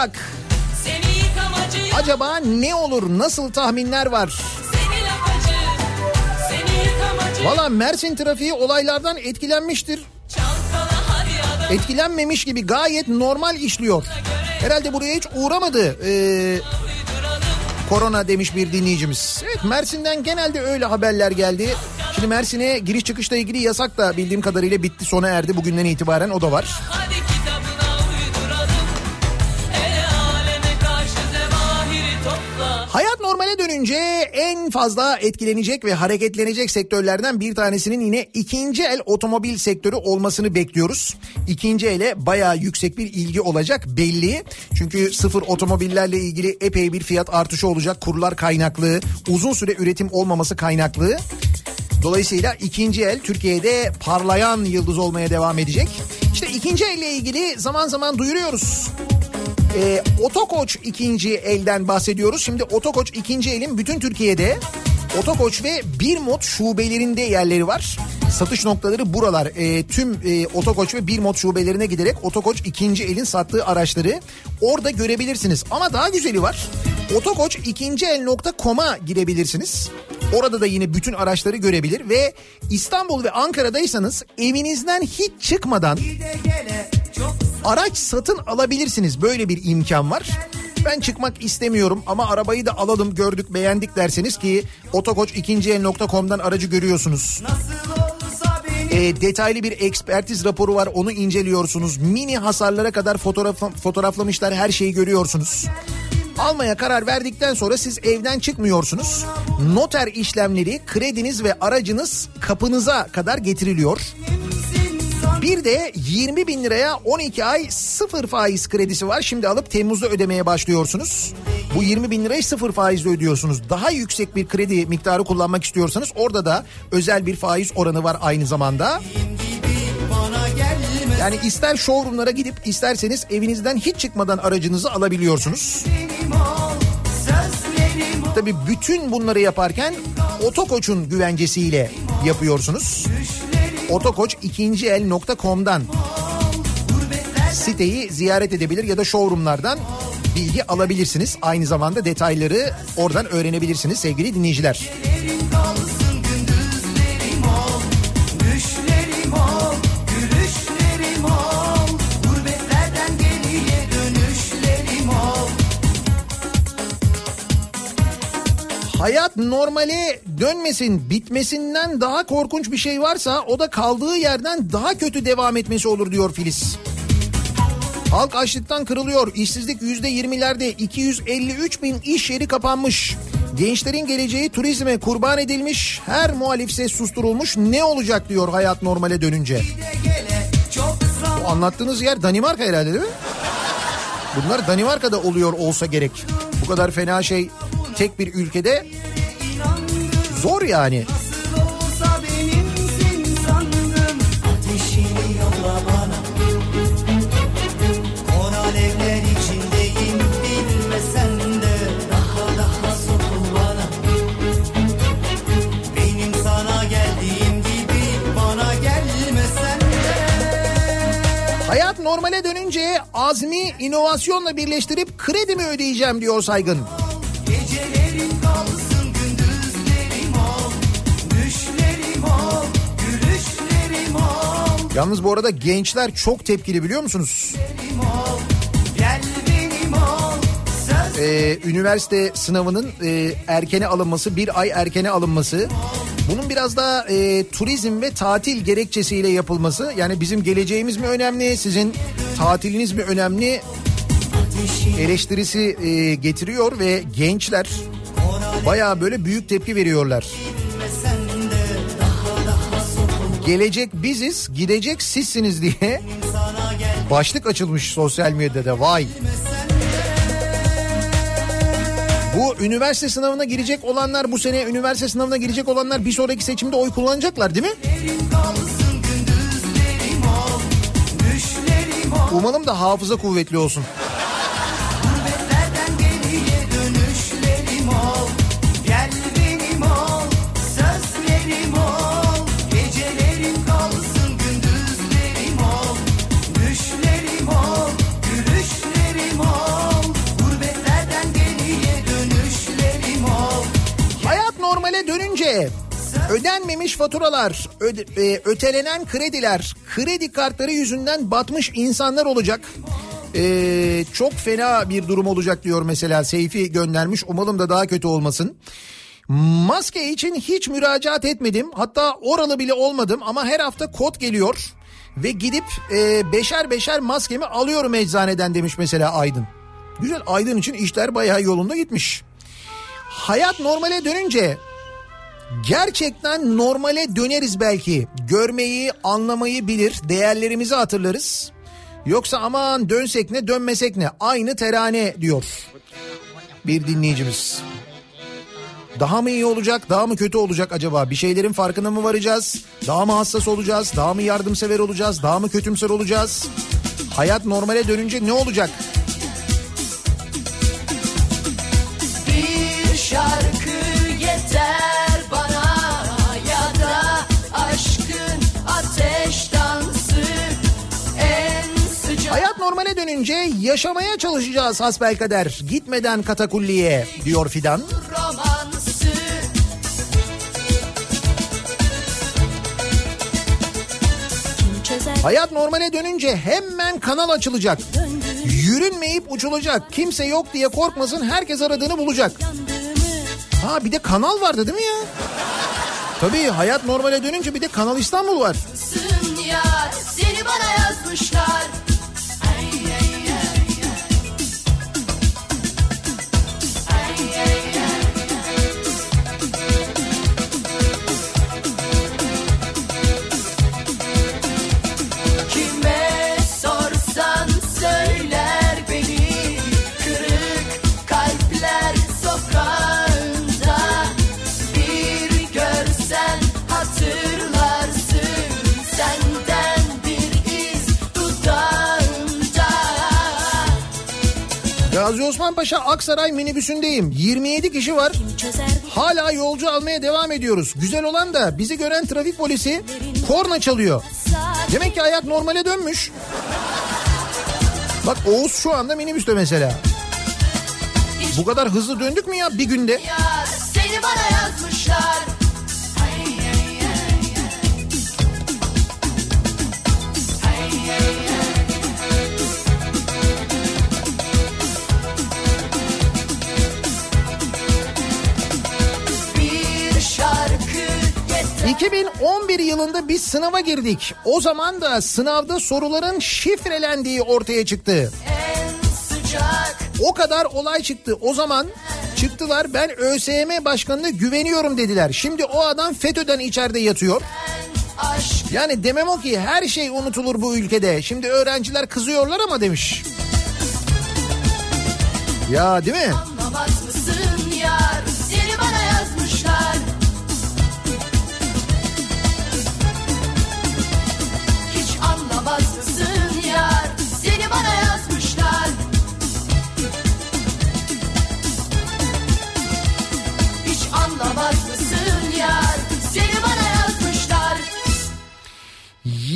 olacak? Acaba ne olur? Nasıl tahminler var? Valla Mersin trafiği olaylardan etkilenmiştir. Etkilenmemiş gibi gayet normal işliyor. Herhalde buraya hiç uğramadı. Ee, korona demiş bir dinleyicimiz. Evet Mersin'den genelde öyle haberler geldi. Şimdi Mersin'e giriş çıkışla ilgili yasak da bildiğim kadarıyla bitti sona erdi. Bugünden itibaren o da var. Dönünce en fazla etkilenecek ve hareketlenecek sektörlerden bir tanesinin yine ikinci el otomobil sektörü olmasını bekliyoruz. İkinci ele bayağı yüksek bir ilgi olacak belli. Çünkü sıfır otomobillerle ilgili epey bir fiyat artışı olacak. Kurlar kaynaklı, uzun süre üretim olmaması kaynaklı. Dolayısıyla ikinci el Türkiye'de parlayan yıldız olmaya devam edecek. İşte ikinci elle ilgili zaman zaman duyuruyoruz. E, Otokoç ikinci elden bahsediyoruz. Şimdi Otokoç ikinci elin bütün Türkiye'de Otokoç ve Birmot şubelerinde yerleri var. Satış noktaları buralar. E, tüm e, Otokoç ve Birmot şubelerine giderek Otokoç ikinci elin sattığı araçları orada görebilirsiniz. Ama daha güzeli var. Otokoç ikinci el.com'a girebilirsiniz. Orada da yine bütün araçları görebilir ve İstanbul ve Ankara'daysanız evinizden hiç çıkmadan araç satın alabilirsiniz. Böyle bir imkan var. Ben çıkmak istemiyorum ama arabayı da alalım gördük beğendik derseniz ki otokoç2el.com'dan aracı görüyorsunuz. E, detaylı bir ekspertiz raporu var onu inceliyorsunuz. Mini hasarlara kadar fotoğraf, fotoğraflamışlar her şeyi görüyorsunuz. Almaya karar verdikten sonra siz evden çıkmıyorsunuz. Noter işlemleri, krediniz ve aracınız kapınıza kadar getiriliyor. Bir de 20 bin liraya 12 ay sıfır faiz kredisi var. Şimdi alıp Temmuz'da ödemeye başlıyorsunuz. Bu 20 bin lirayı sıfır faizle ödüyorsunuz. Daha yüksek bir kredi miktarı kullanmak istiyorsanız orada da özel bir faiz oranı var aynı zamanda. Yani ister showroomlara gidip isterseniz evinizden hiç çıkmadan aracınızı alabiliyorsunuz. Tabii bütün bunları yaparken Otokoç'un güvencesiyle yapıyorsunuz. Otokoç ikinci el.com'dan siteyi ziyaret edebilir ya da showroomlardan bilgi alabilirsiniz. Aynı zamanda detayları oradan öğrenebilirsiniz sevgili dinleyiciler. Düşlerim Hayat normale dönmesin, bitmesinden daha korkunç bir şey varsa o da kaldığı yerden daha kötü devam etmesi olur diyor Filiz. Halk açlıktan kırılıyor. İşsizlik yüzde yirmilerde 253 bin iş yeri kapanmış. Gençlerin geleceği turizme kurban edilmiş. Her muhalif ses susturulmuş. Ne olacak diyor hayat normale dönünce. Bu anlattığınız yer Danimarka herhalde değil mi? Bunlar Danimarka'da oluyor olsa gerek. Bu kadar fena şey tek bir ülkede zor yani. Normale dönünce azmi inovasyonla birleştirip kredi mi ödeyeceğim diyor Saygın. Yalnız bu arada gençler çok tepkili biliyor musunuz? Ee, üniversite sınavının e, erkene alınması, bir ay erkene alınması. Bunun biraz daha e, turizm ve tatil gerekçesiyle yapılması. Yani bizim geleceğimiz mi önemli, sizin tatiliniz mi önemli eleştirisi e, getiriyor ve gençler bayağı böyle büyük tepki veriyorlar. Gelecek biziz, gidecek sizsiniz diye başlık açılmış sosyal medyada. Vay. Bu üniversite sınavına girecek olanlar bu sene üniversite sınavına girecek olanlar bir sonraki seçimde oy kullanacaklar değil mi? Umalım da hafıza kuvvetli olsun. Ödenmemiş faturalar, öde- e, ötelenen krediler, kredi kartları yüzünden batmış insanlar olacak. Ee, çok fena bir durum olacak diyor mesela Seyfi göndermiş. Umalım da daha kötü olmasın. Maske için hiç müracaat etmedim. Hatta oralı bile olmadım ama her hafta kod geliyor. Ve gidip e, beşer beşer maskemi alıyorum eczaneden demiş mesela Aydın. Güzel Aydın için işler bayağı yolunda gitmiş. Hayat normale dönünce gerçekten normale döneriz belki. Görmeyi, anlamayı bilir, değerlerimizi hatırlarız. Yoksa aman dönsek ne dönmesek ne aynı terane diyor bir dinleyicimiz. Daha mı iyi olacak, daha mı kötü olacak acaba? Bir şeylerin farkına mı varacağız? Daha mı hassas olacağız? Daha mı yardımsever olacağız? Daha mı kötümser olacağız? Hayat normale dönünce ne olacak? Bir normale dönünce yaşamaya çalışacağız hasbelkader. Gitmeden katakulliye diyor Fidan. Hayat normale dönünce hemen kanal açılacak. Yürünmeyip uçulacak. Kimse yok diye korkmasın herkes aradığını bulacak. Ha bir de kanal vardı değil mi ya? Tabii hayat normale dönünce bir de Kanal İstanbul var. Yar seni bana yazmışlar. Gazi Osman Paşa Aksaray minibüsündeyim. 27 kişi var. Hala yolcu almaya devam ediyoruz. Güzel olan da bizi gören trafik polisi korna çalıyor. Demek ki hayat normale dönmüş. Bak Oğuz şu anda minibüste mesela. Bu kadar hızlı döndük mü ya bir günde? Yar seni bana yazmışlar 2011 yılında biz sınava girdik. O zaman da sınavda soruların şifrelendiği ortaya çıktı. O kadar olay çıktı. O zaman çıktılar ben ÖSYM başkanına güveniyorum dediler. Şimdi o adam FETÖ'den içeride yatıyor. Yani demem o ki her şey unutulur bu ülkede. Şimdi öğrenciler kızıyorlar ama demiş. Ya değil mi? anlamaz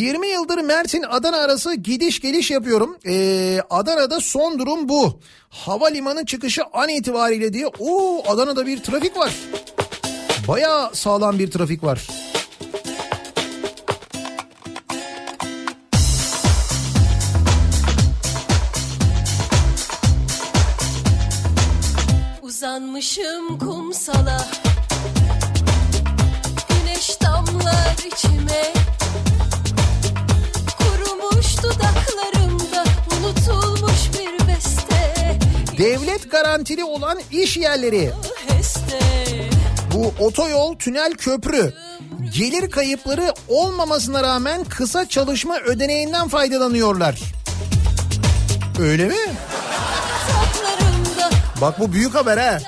20 yıldır Mersin Adana arası gidiş geliş yapıyorum. Ee, Adana'da son durum bu. Havalimanı çıkışı an itibariyle diye. Oo Adana'da bir trafik var. Baya sağlam bir trafik var. Uzanmışım kumsala Güneş damlar içime Devlet garantili olan iş yerleri bu otoyol, tünel, köprü gelir kayıpları olmamasına rağmen kısa çalışma ödeneğinden faydalanıyorlar. Öyle mi? Bak bu büyük haber ha.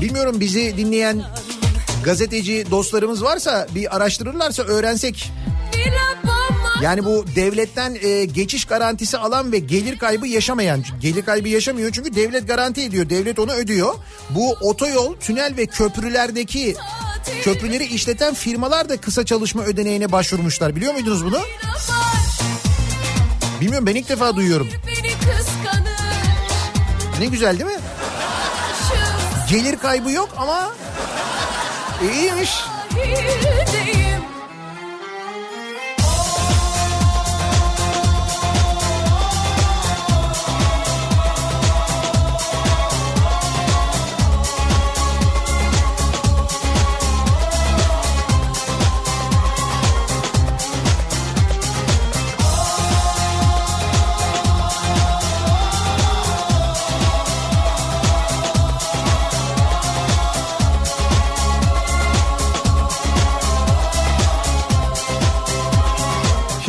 Bilmiyorum bizi dinleyen gazeteci dostlarımız varsa bir araştırırlarsa öğrensek. Abama Yani bu devletten e, geçiş garantisi alan ve gelir kaybı yaşamayan, gelir kaybı yaşamıyor çünkü devlet garanti ediyor, devlet onu ödüyor. Bu otoyol, tünel ve köprülerdeki köprüleri işleten firmalar da kısa çalışma ödeneğine başvurmuşlar. Biliyor muydunuz bunu? Bilmiyorum ben ilk defa duyuyorum. Ne güzel değil mi? Gelir kaybı yok ama e, iyiymiş.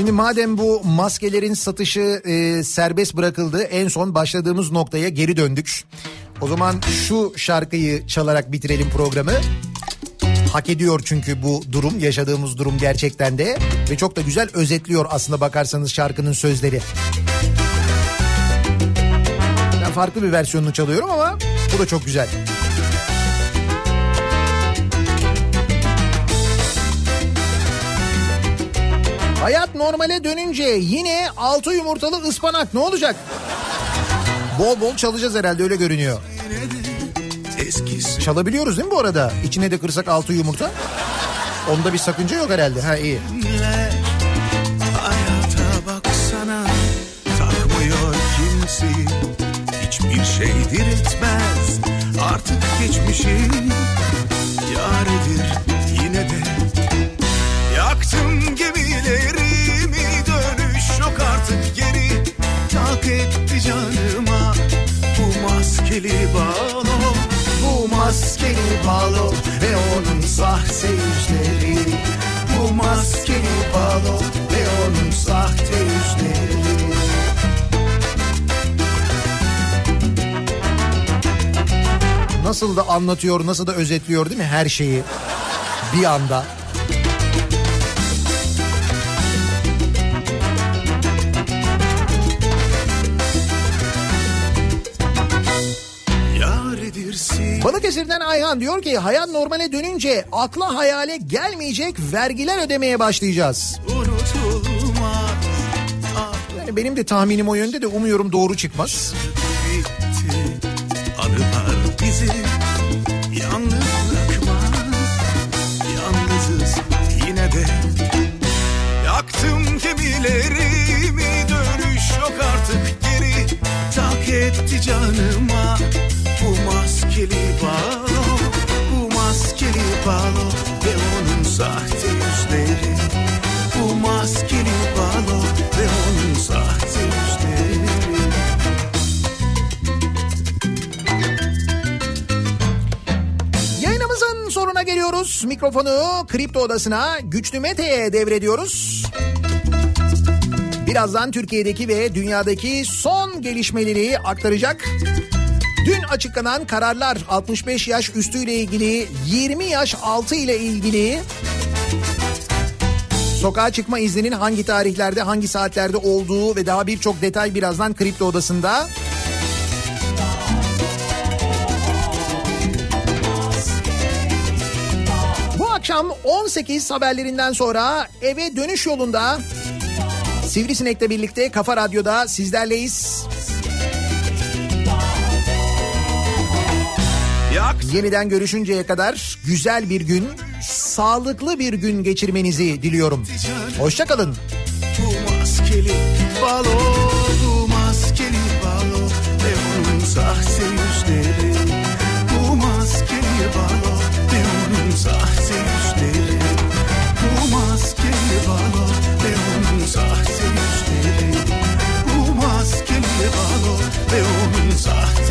Şimdi madem bu maskelerin satışı e, serbest bırakıldı en son başladığımız noktaya geri döndük. O zaman şu şarkıyı çalarak bitirelim programı. Hak ediyor çünkü bu durum yaşadığımız durum gerçekten de ve çok da güzel özetliyor aslında bakarsanız şarkının sözleri. Ben farklı bir versiyonunu çalıyorum ama bu da çok güzel. Hayat normale dönünce yine altı yumurtalı ıspanak ne olacak? Bol bol çalacağız herhalde öyle görünüyor. Çalabiliyoruz değil mi bu arada? İçine de kırsak altı yumurta. Onda bir sakınca yok herhalde. Ha iyi. Hayata baksana takmıyor kimse Hiçbir şey diriltmez artık geçmişi Yaredir yine de Yaktım gemilerimi maskeli balo Bu maskeli balo ve onun sahte yüzleri. Bu maskeli balo ve onun sahte yüzleri. Nasıl da anlatıyor, nasıl da özetliyor değil mi her şeyi? Bir anda. Balıkesir'den Ayhan diyor ki hayat normale dönünce akla hayale gelmeyecek vergiler ödemeye başlayacağız. Yani benim de tahminim o yönde de umuyorum doğru çıkmaz. Yaktım gemilerimi dönüş yok artık geri Tak etti canıma Bu maskeli balo ve onun Yayınımızın sonuna geliyoruz. Mikrofonu Kripto Odası'na Güçlü Mete'ye devrediyoruz. Birazdan Türkiye'deki ve dünyadaki son gelişmeleri aktaracak. Dün açıklanan kararlar 65 yaş üstüyle ilgili 20 yaş altı ile ilgili sokağa çıkma izninin hangi tarihlerde hangi saatlerde olduğu ve daha birçok detay birazdan Kripto Odası'nda. Bu akşam akşam 18 haberlerinden sonra eve dönüş yolunda Sivrisinek'le birlikte Kafa Radyo'da sizlerleyiz. Yeniden görüşünceye kadar güzel bir gün, sağlıklı bir gün geçirmenizi diliyorum. Hoşçakalın. Bu maskeli balo, bu maskeli balo ve onun sahte yüzleri. Bu maskeli balo ve onun sahte yüzleri. Bu maskeli balo ve onun sahte yüzleri. Bu maskeli balo ve onun sahte